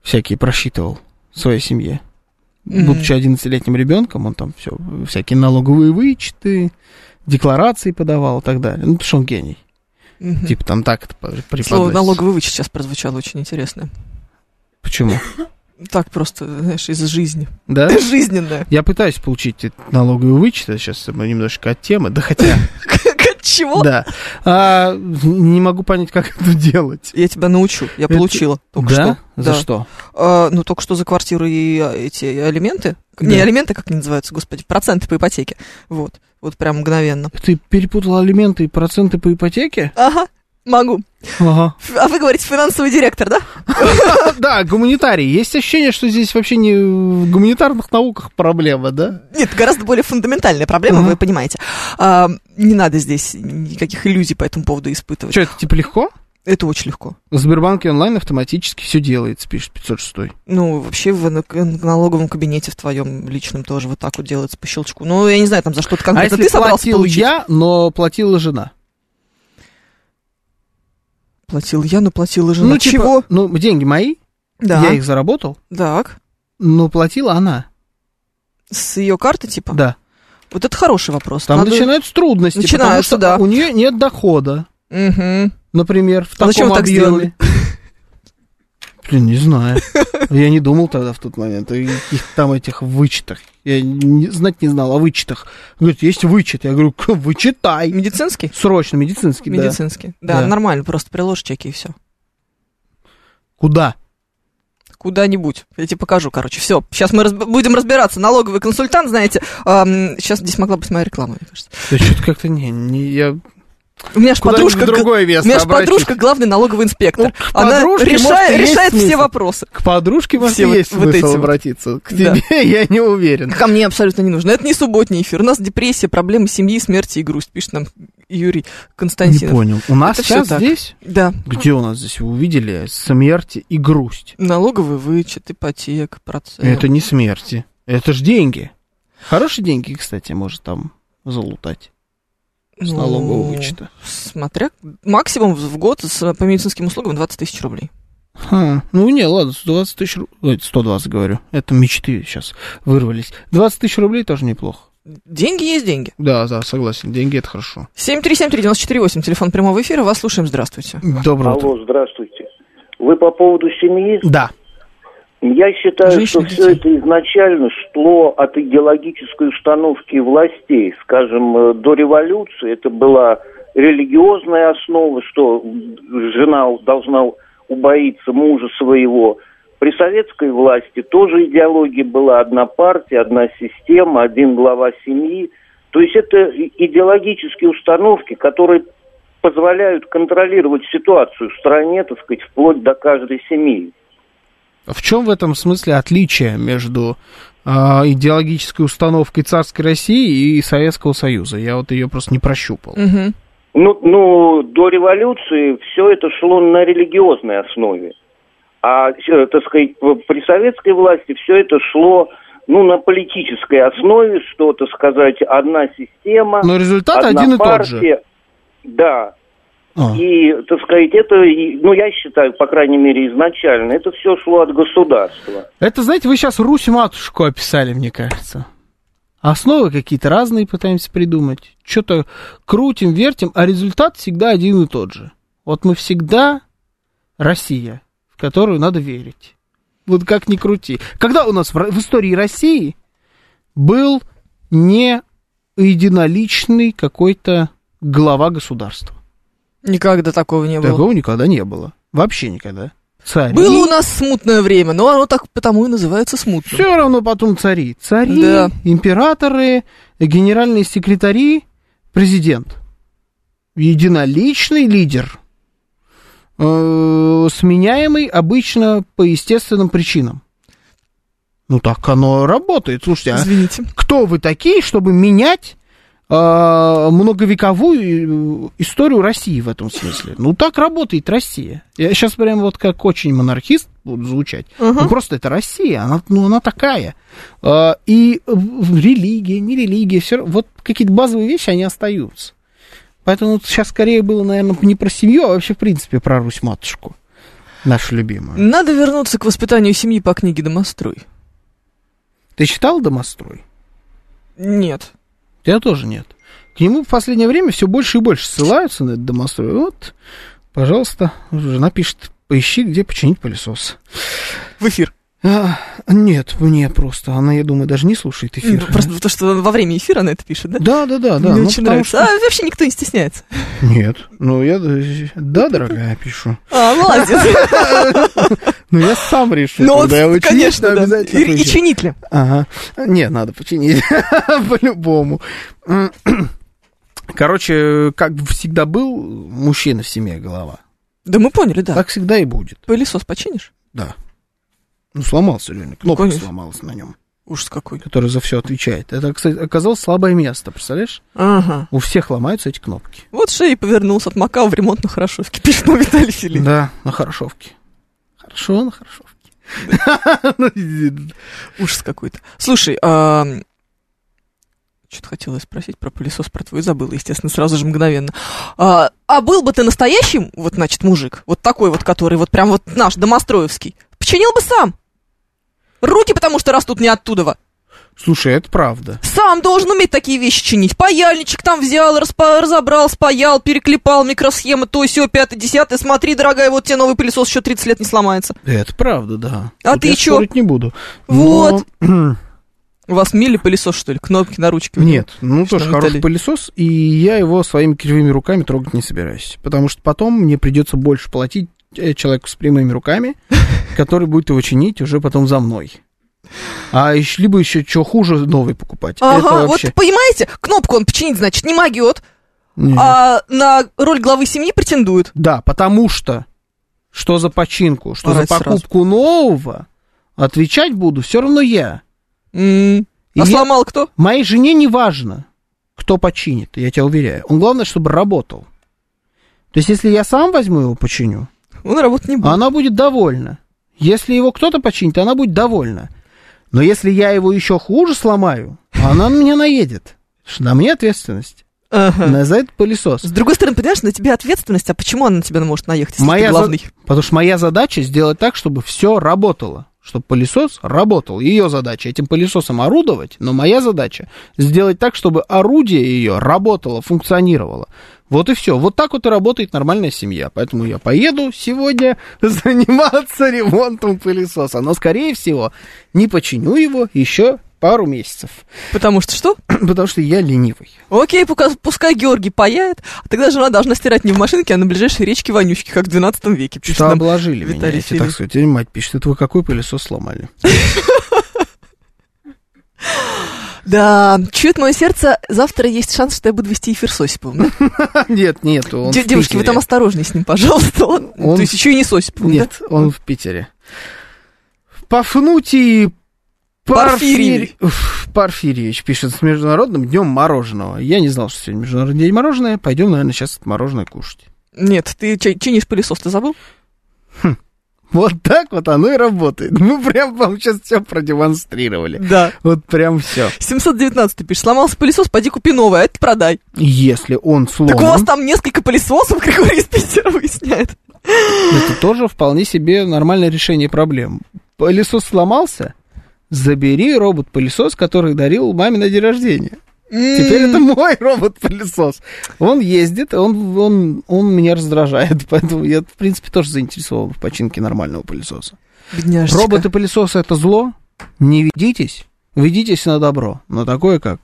C: всякие просчитывал своей семье.
B: Мгм.
C: Будучи 11-летним ребенком, он там все, всякие налоговые вычеты, декларации подавал и так далее. Ну, потому что он гений.
B: Мгм.
C: Типа там так это
B: Слово
C: преподносится.
B: налоговый вычет сейчас прозвучало очень интересно.
C: Почему?
B: Так просто, знаешь, из жизни.
C: Да?
B: Жизненное.
C: Я пытаюсь получить налоговый вычет, а сейчас немножечко от темы, да хотя,
B: От чего?
C: да. А, не могу понять, как это делать.
B: Я тебя научу. Я
C: Это-
B: получила только
C: да?
B: что.
C: За
B: Да.
C: что?
B: А, ну, только что за квартиру и а, эти алименты. Не
C: Да.
B: алименты, как они называются, господи, проценты по ипотеке. Вот. Вот прям мгновенно.
C: Ты перепутал алименты и проценты по ипотеке?
B: Ага, могу.
C: Ага.
B: А вы говорите финансовый директор, да?
C: Да, гуманитарий. Есть ощущение, что здесь вообще не в гуманитарных науках проблема, да?
B: Нет, гораздо более фундаментальная проблема, вы понимаете. А, не надо здесь никаких иллюзий по этому поводу испытывать.
C: Что, это типа легко?
B: Это очень легко.
C: В Сбербанке онлайн автоматически все делается, пишет 506.
B: Ну, вообще в на- в налоговом кабинете в твоем личном тоже вот так вот делается по щелчку. Ну, я не знаю, там за что-то
C: А
B: конкретно
C: если
B: ты собрался
C: платил
B: получить.
C: я, но платила жена?
B: Платил я, но платила жена.
C: Ну, типа,
B: Чего?
C: Ну, деньги мои,
B: Да.
C: я их заработал,
B: Так.
C: но платила она.
B: С ее карты, типа?
C: Да.
B: Вот это хороший вопрос.
C: Там
B: Надо-
C: начинаются трудности,
B: Начинаются,
C: потому что
B: да.
C: у нее нет дохода,
B: Мгм.
C: например, в
B: А зачем
C: таком
B: вы так
C: объеме. Блин, не знаю. Я не думал тогда в тот момент о каких там этих вычетах. Я не- знать не знал о вычетах. Говорит, есть вычет. Я говорю, «К- вычитай.
B: Медицинский?
C: Срочно, медицинский, да.
B: Медицинский. Да,
C: Да.
B: нормально, просто приложишь чеки и все.
C: Куда?
B: Куда-нибудь. Я тебе покажу, короче. Все, сейчас мы разб- будем разбираться. Налоговый консультант, знаете. сейчас здесь могла быть моя реклама, мне кажется.
C: Да что-то как-то не, не я...
B: У меня же подружка,
C: другое место
B: у меня ж
C: обратись.
B: подружка главный налоговый инспектор.
C: Ну,
B: Она решает, решает все вопросы.
C: К подружке, может,
B: Все
C: есть
B: вот
C: смысл
B: вот.
C: обратиться. К
B: Да.
C: тебе я не уверен.
B: Ко мне абсолютно не нужно. Это не субботний эфир. У нас депрессия, проблемы семьи, смерти и грусть, пишет нам Юрий
C: Не
B: Константинов.
C: понял. У нас
B: Это
C: сейчас
B: так.
C: здесь?
B: Да.
C: Где у нас здесь? Вы увидели смерти и грусть.
B: Налоговый вычет, ипотека, процент.
C: Это не смерти. Это ж деньги. Хорошие деньги, кстати, может там залутать. С
B: Ну,
C: налогового вычета.
B: Смотря, максимум в год с, по медицинским услугам 20 тысяч рублей.
C: Ха, ну не, ладно, 120 тысяч рублей. Ой, 120 говорю. Это мечты сейчас вырвались. 20 тысяч рублей тоже неплохо.
B: Деньги есть деньги.
C: Да, да, согласен. Деньги это хорошо.
B: 7373948, телефон прямого эфира. Вас слушаем, здравствуйте.
C: Доброе утро.
K: Алло, здравствуйте. Вы по поводу семьи?
C: Да.
K: Я считаю,
B: Женщины,
K: что все это изначально шло от идеологической установки властей. Скажем, э, до революции это была религиозная основа, что жена должна убоиться мужа своего. При советской власти тоже идеология была одна партия, одна система, один глава семьи. То есть это идеологические установки, которые позволяют контролировать ситуацию в стране, так сказать, вплоть до каждой семьи.
C: В чем в этом смысле отличие между а, идеологической установкой царской России и Советского Союза? Я вот ее просто не прощупал.
B: Мгм.
K: Ну, ну, до революции все это шло на религиозной основе. А, э, так сказать, при советской власти все это шло, ну, на политической основе, что, так сказать, одна система.
C: Но результат
K: одна
C: один и тот же.
K: партия. Да.
C: А.
K: И, так сказать, это, ну, я считаю, по крайней мере, изначально, это все шло от государства.
C: Это, знаете, вы сейчас Русь-матушку описали, мне кажется. Основы какие-то разные пытаемся придумать. Что-то крутим, вертим, а результат всегда один и тот же. Вот мы всегда Россия, в которую надо верить. Вот как ни крути. Когда у нас в, в истории России был не единоличный какой-то глава государства?
B: Никогда такого не было.
C: Такого никогда не было. Вообще никогда. Цари.
B: Было у нас смутное время, но оно так потому и называется смутным.
C: Все равно потом цари. Цари,
B: Да.
C: императоры, генеральные секретари, президент. Единоличный лидер. Э, сменяемый обычно по естественным причинам. Ну так оно работает. Слушайте, а
B: Извините.
C: кто вы такие, чтобы менять многовековую э, историю России в этом смысле? Ну так работает Россия. Я сейчас прям вот как очень монархист буду звучать.
B: Ага.
C: Ну просто это Россия, она, ну, она такая. Э, и религия, не религия, все вот какие-то базовые вещи, они остаются. Поэтому сейчас скорее было, наверное, не про семью, а вообще, в принципе, про Русь-матушку. Нашу любимую.
B: Надо вернуться к воспитанию семьи по книге «Домострой».
C: Ты читал «Домострой»?
B: Нет.
C: Я тоже нет. К нему в последнее время все больше и больше ссылаются на этот домострой. Вот, пожалуйста, жена пишет, поищи, где починить пылесос.
B: В эфир.
C: А, нет, мне просто, она, я думаю, даже не слушает эфир.
B: Ну, Просто потому что во время эфира она это пишет, да?
C: Да, да, да, да.
B: Мне
C: ну,
B: очень нравится. А вообще никто не стесняется.
C: что- Нет, ну я, да, дорогая, пишу.
B: А, молодец.
C: Ну я сам решу,
B: Ну, конечно,
C: то обязательно
B: И, чинить ли?
C: Ага. Не, надо починить. По-любому. Короче, как всегда был мужчина в семье голова.
B: Да мы поняли, да.
C: Так всегда и будет.
B: Пылесос починишь?
C: Да. Ну, сломался реально. Кнопка
B: Конечно.
C: сломалась на нем,
B: Ужас какой.
C: который за все отвечает. Это, кстати, оказалось слабое место, представляешь?
B: Ага.
C: У всех ломаются эти кнопки.
B: Вот шея повернулся от Макао в ремонт на Хорошовке. Пишет нам Виталий Филипп.
C: Да, на хорошовке. Хорошо, на хорошовке.
B: Ужас какой-то. Слушай, а... Что-то хотела спросить про пылесос, про твой забыла, естественно, сразу же мгновенно. А, а был бы ты настоящим, вот, значит, мужик, вот такой вот, который вот прям вот наш, домостроевский, починил бы сам. Руки потому что растут не оттуда.
C: Слушай, это правда.
B: Сам должен уметь такие вещи чинить. Паяльничек там взял, распа- разобрал, спаял, переклепал микросхемы, то, все, пятое, десятое. Смотри, дорогая, вот тебе новый пылесос еще 30 лет не сломается.
C: Это правда, да.
B: А
C: Тут
B: ты
C: я
B: чё?
C: спорить не буду.
B: Вот.
C: Но-
B: У вас мили пылесос, что ли? Кнопки на ручке?
C: Нет, ну
B: Что,
C: тоже
B: Виталий?
C: хороший пылесос, и я его своими кривыми руками трогать не собираюсь. Потому что потом мне придется больше платить человеку с прямыми руками, который будет его чинить уже потом за мной. А еще, либо еще что хуже, новый покупать.
B: Ага,
C: вообще...
B: вот понимаете, кнопку он починить, значит, не могет,
C: Не.
B: а на роль главы семьи претендует.
C: Да, потому что что за починку, что
B: Орать
C: за покупку нового, отвечать буду все равно я.
B: М,
C: И
B: А
C: я-
B: сломал кто?
C: Моей жене не важно, кто починит, я тебя уверяю. Он главное, чтобы работал. То есть, если я сам возьму его починю,
B: Он работать не будет.
C: она будет довольна. Если его кто-то починит, она будет довольна. Но если я его еще хуже сломаю, она на меня наедет. На мне ответственность.
B: Ага.
C: На за этот пылесос.
B: С другой стороны, понимаешь, на тебя ответственность, а почему она на тебя может наехать, если
C: Моя
B: ты
C: за-
B: главный?
C: Потому что моя задача сделать так, чтобы все работало. Чтобы пылесос работал. Ее задача этим пылесосом орудовать, но моя задача сделать так, чтобы орудие ее работало, функционировало. Вот и все. Вот так вот и работает нормальная семья. Поэтому я поеду сегодня заниматься ремонтом пылесоса. Но, скорее всего, не починю его еще пару месяцев.
B: Потому что что?
C: Потому что я ленивый.
B: Окей, пука- пускай Георгий паяет, а тогда жена должна стирать не в машинке, а на ближайшей речке Вонючки, как в 12 веке.
C: Что обложили меня,
B: Виталий
C: если так
B: Филипп.
C: сказать. Мать пишет, это вы какой пылесос сломали?
B: Да, чует мое сердце, завтра есть шанс, что я буду вести эфир с Осиповым.
C: Нет, нет,
B: Девушки, вы там осторожнее с ним, пожалуйста. Он-
C: Он-
B: То есть еще и не с Осиповым,
C: Нет,
B: да?
C: он в Питере. Пафнутий Уф, Порфирьевич пишет с Международным днем мороженого. Я не знал, что сегодня Международный день мороженое. Пойдем, наверное, сейчас это мороженое кушать.
B: Нет, ты чи- чинишь пылесос, ты забыл?
C: Вот так вот оно и работает. Мы прям вам сейчас все продемонстрировали.
B: Да.
C: Вот прям все.
B: 719 пишет, сломался пылесос, пойди купи новый, а это продай.
C: Если он сломан,
B: Так у вас там несколько пылесосов, Григорий из Питера выясняет.
C: это тоже вполне себе нормальное решение проблем. Пылесос сломался, забери робот-пылесос, который дарил маме на день рождения. Теперь это мой робот-пылесос. Он ездит, он, он, он меня раздражает, поэтому я, в принципе, тоже заинтересован в починке нормального пылесоса.
B: Бедняжечка.
C: Роботы-пылесосы это зло, не ведитесь, ведитесь на добро, на такое, как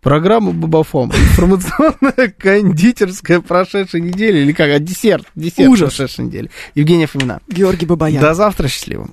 C: программа Бабафом, информационная кондитерская прошедшей недели, или как, а десерт, десерт
B: Ужас.
C: прошедшей недели. Евгения Фомина.
B: Георгий Бабаян.
C: До завтра, счастливо.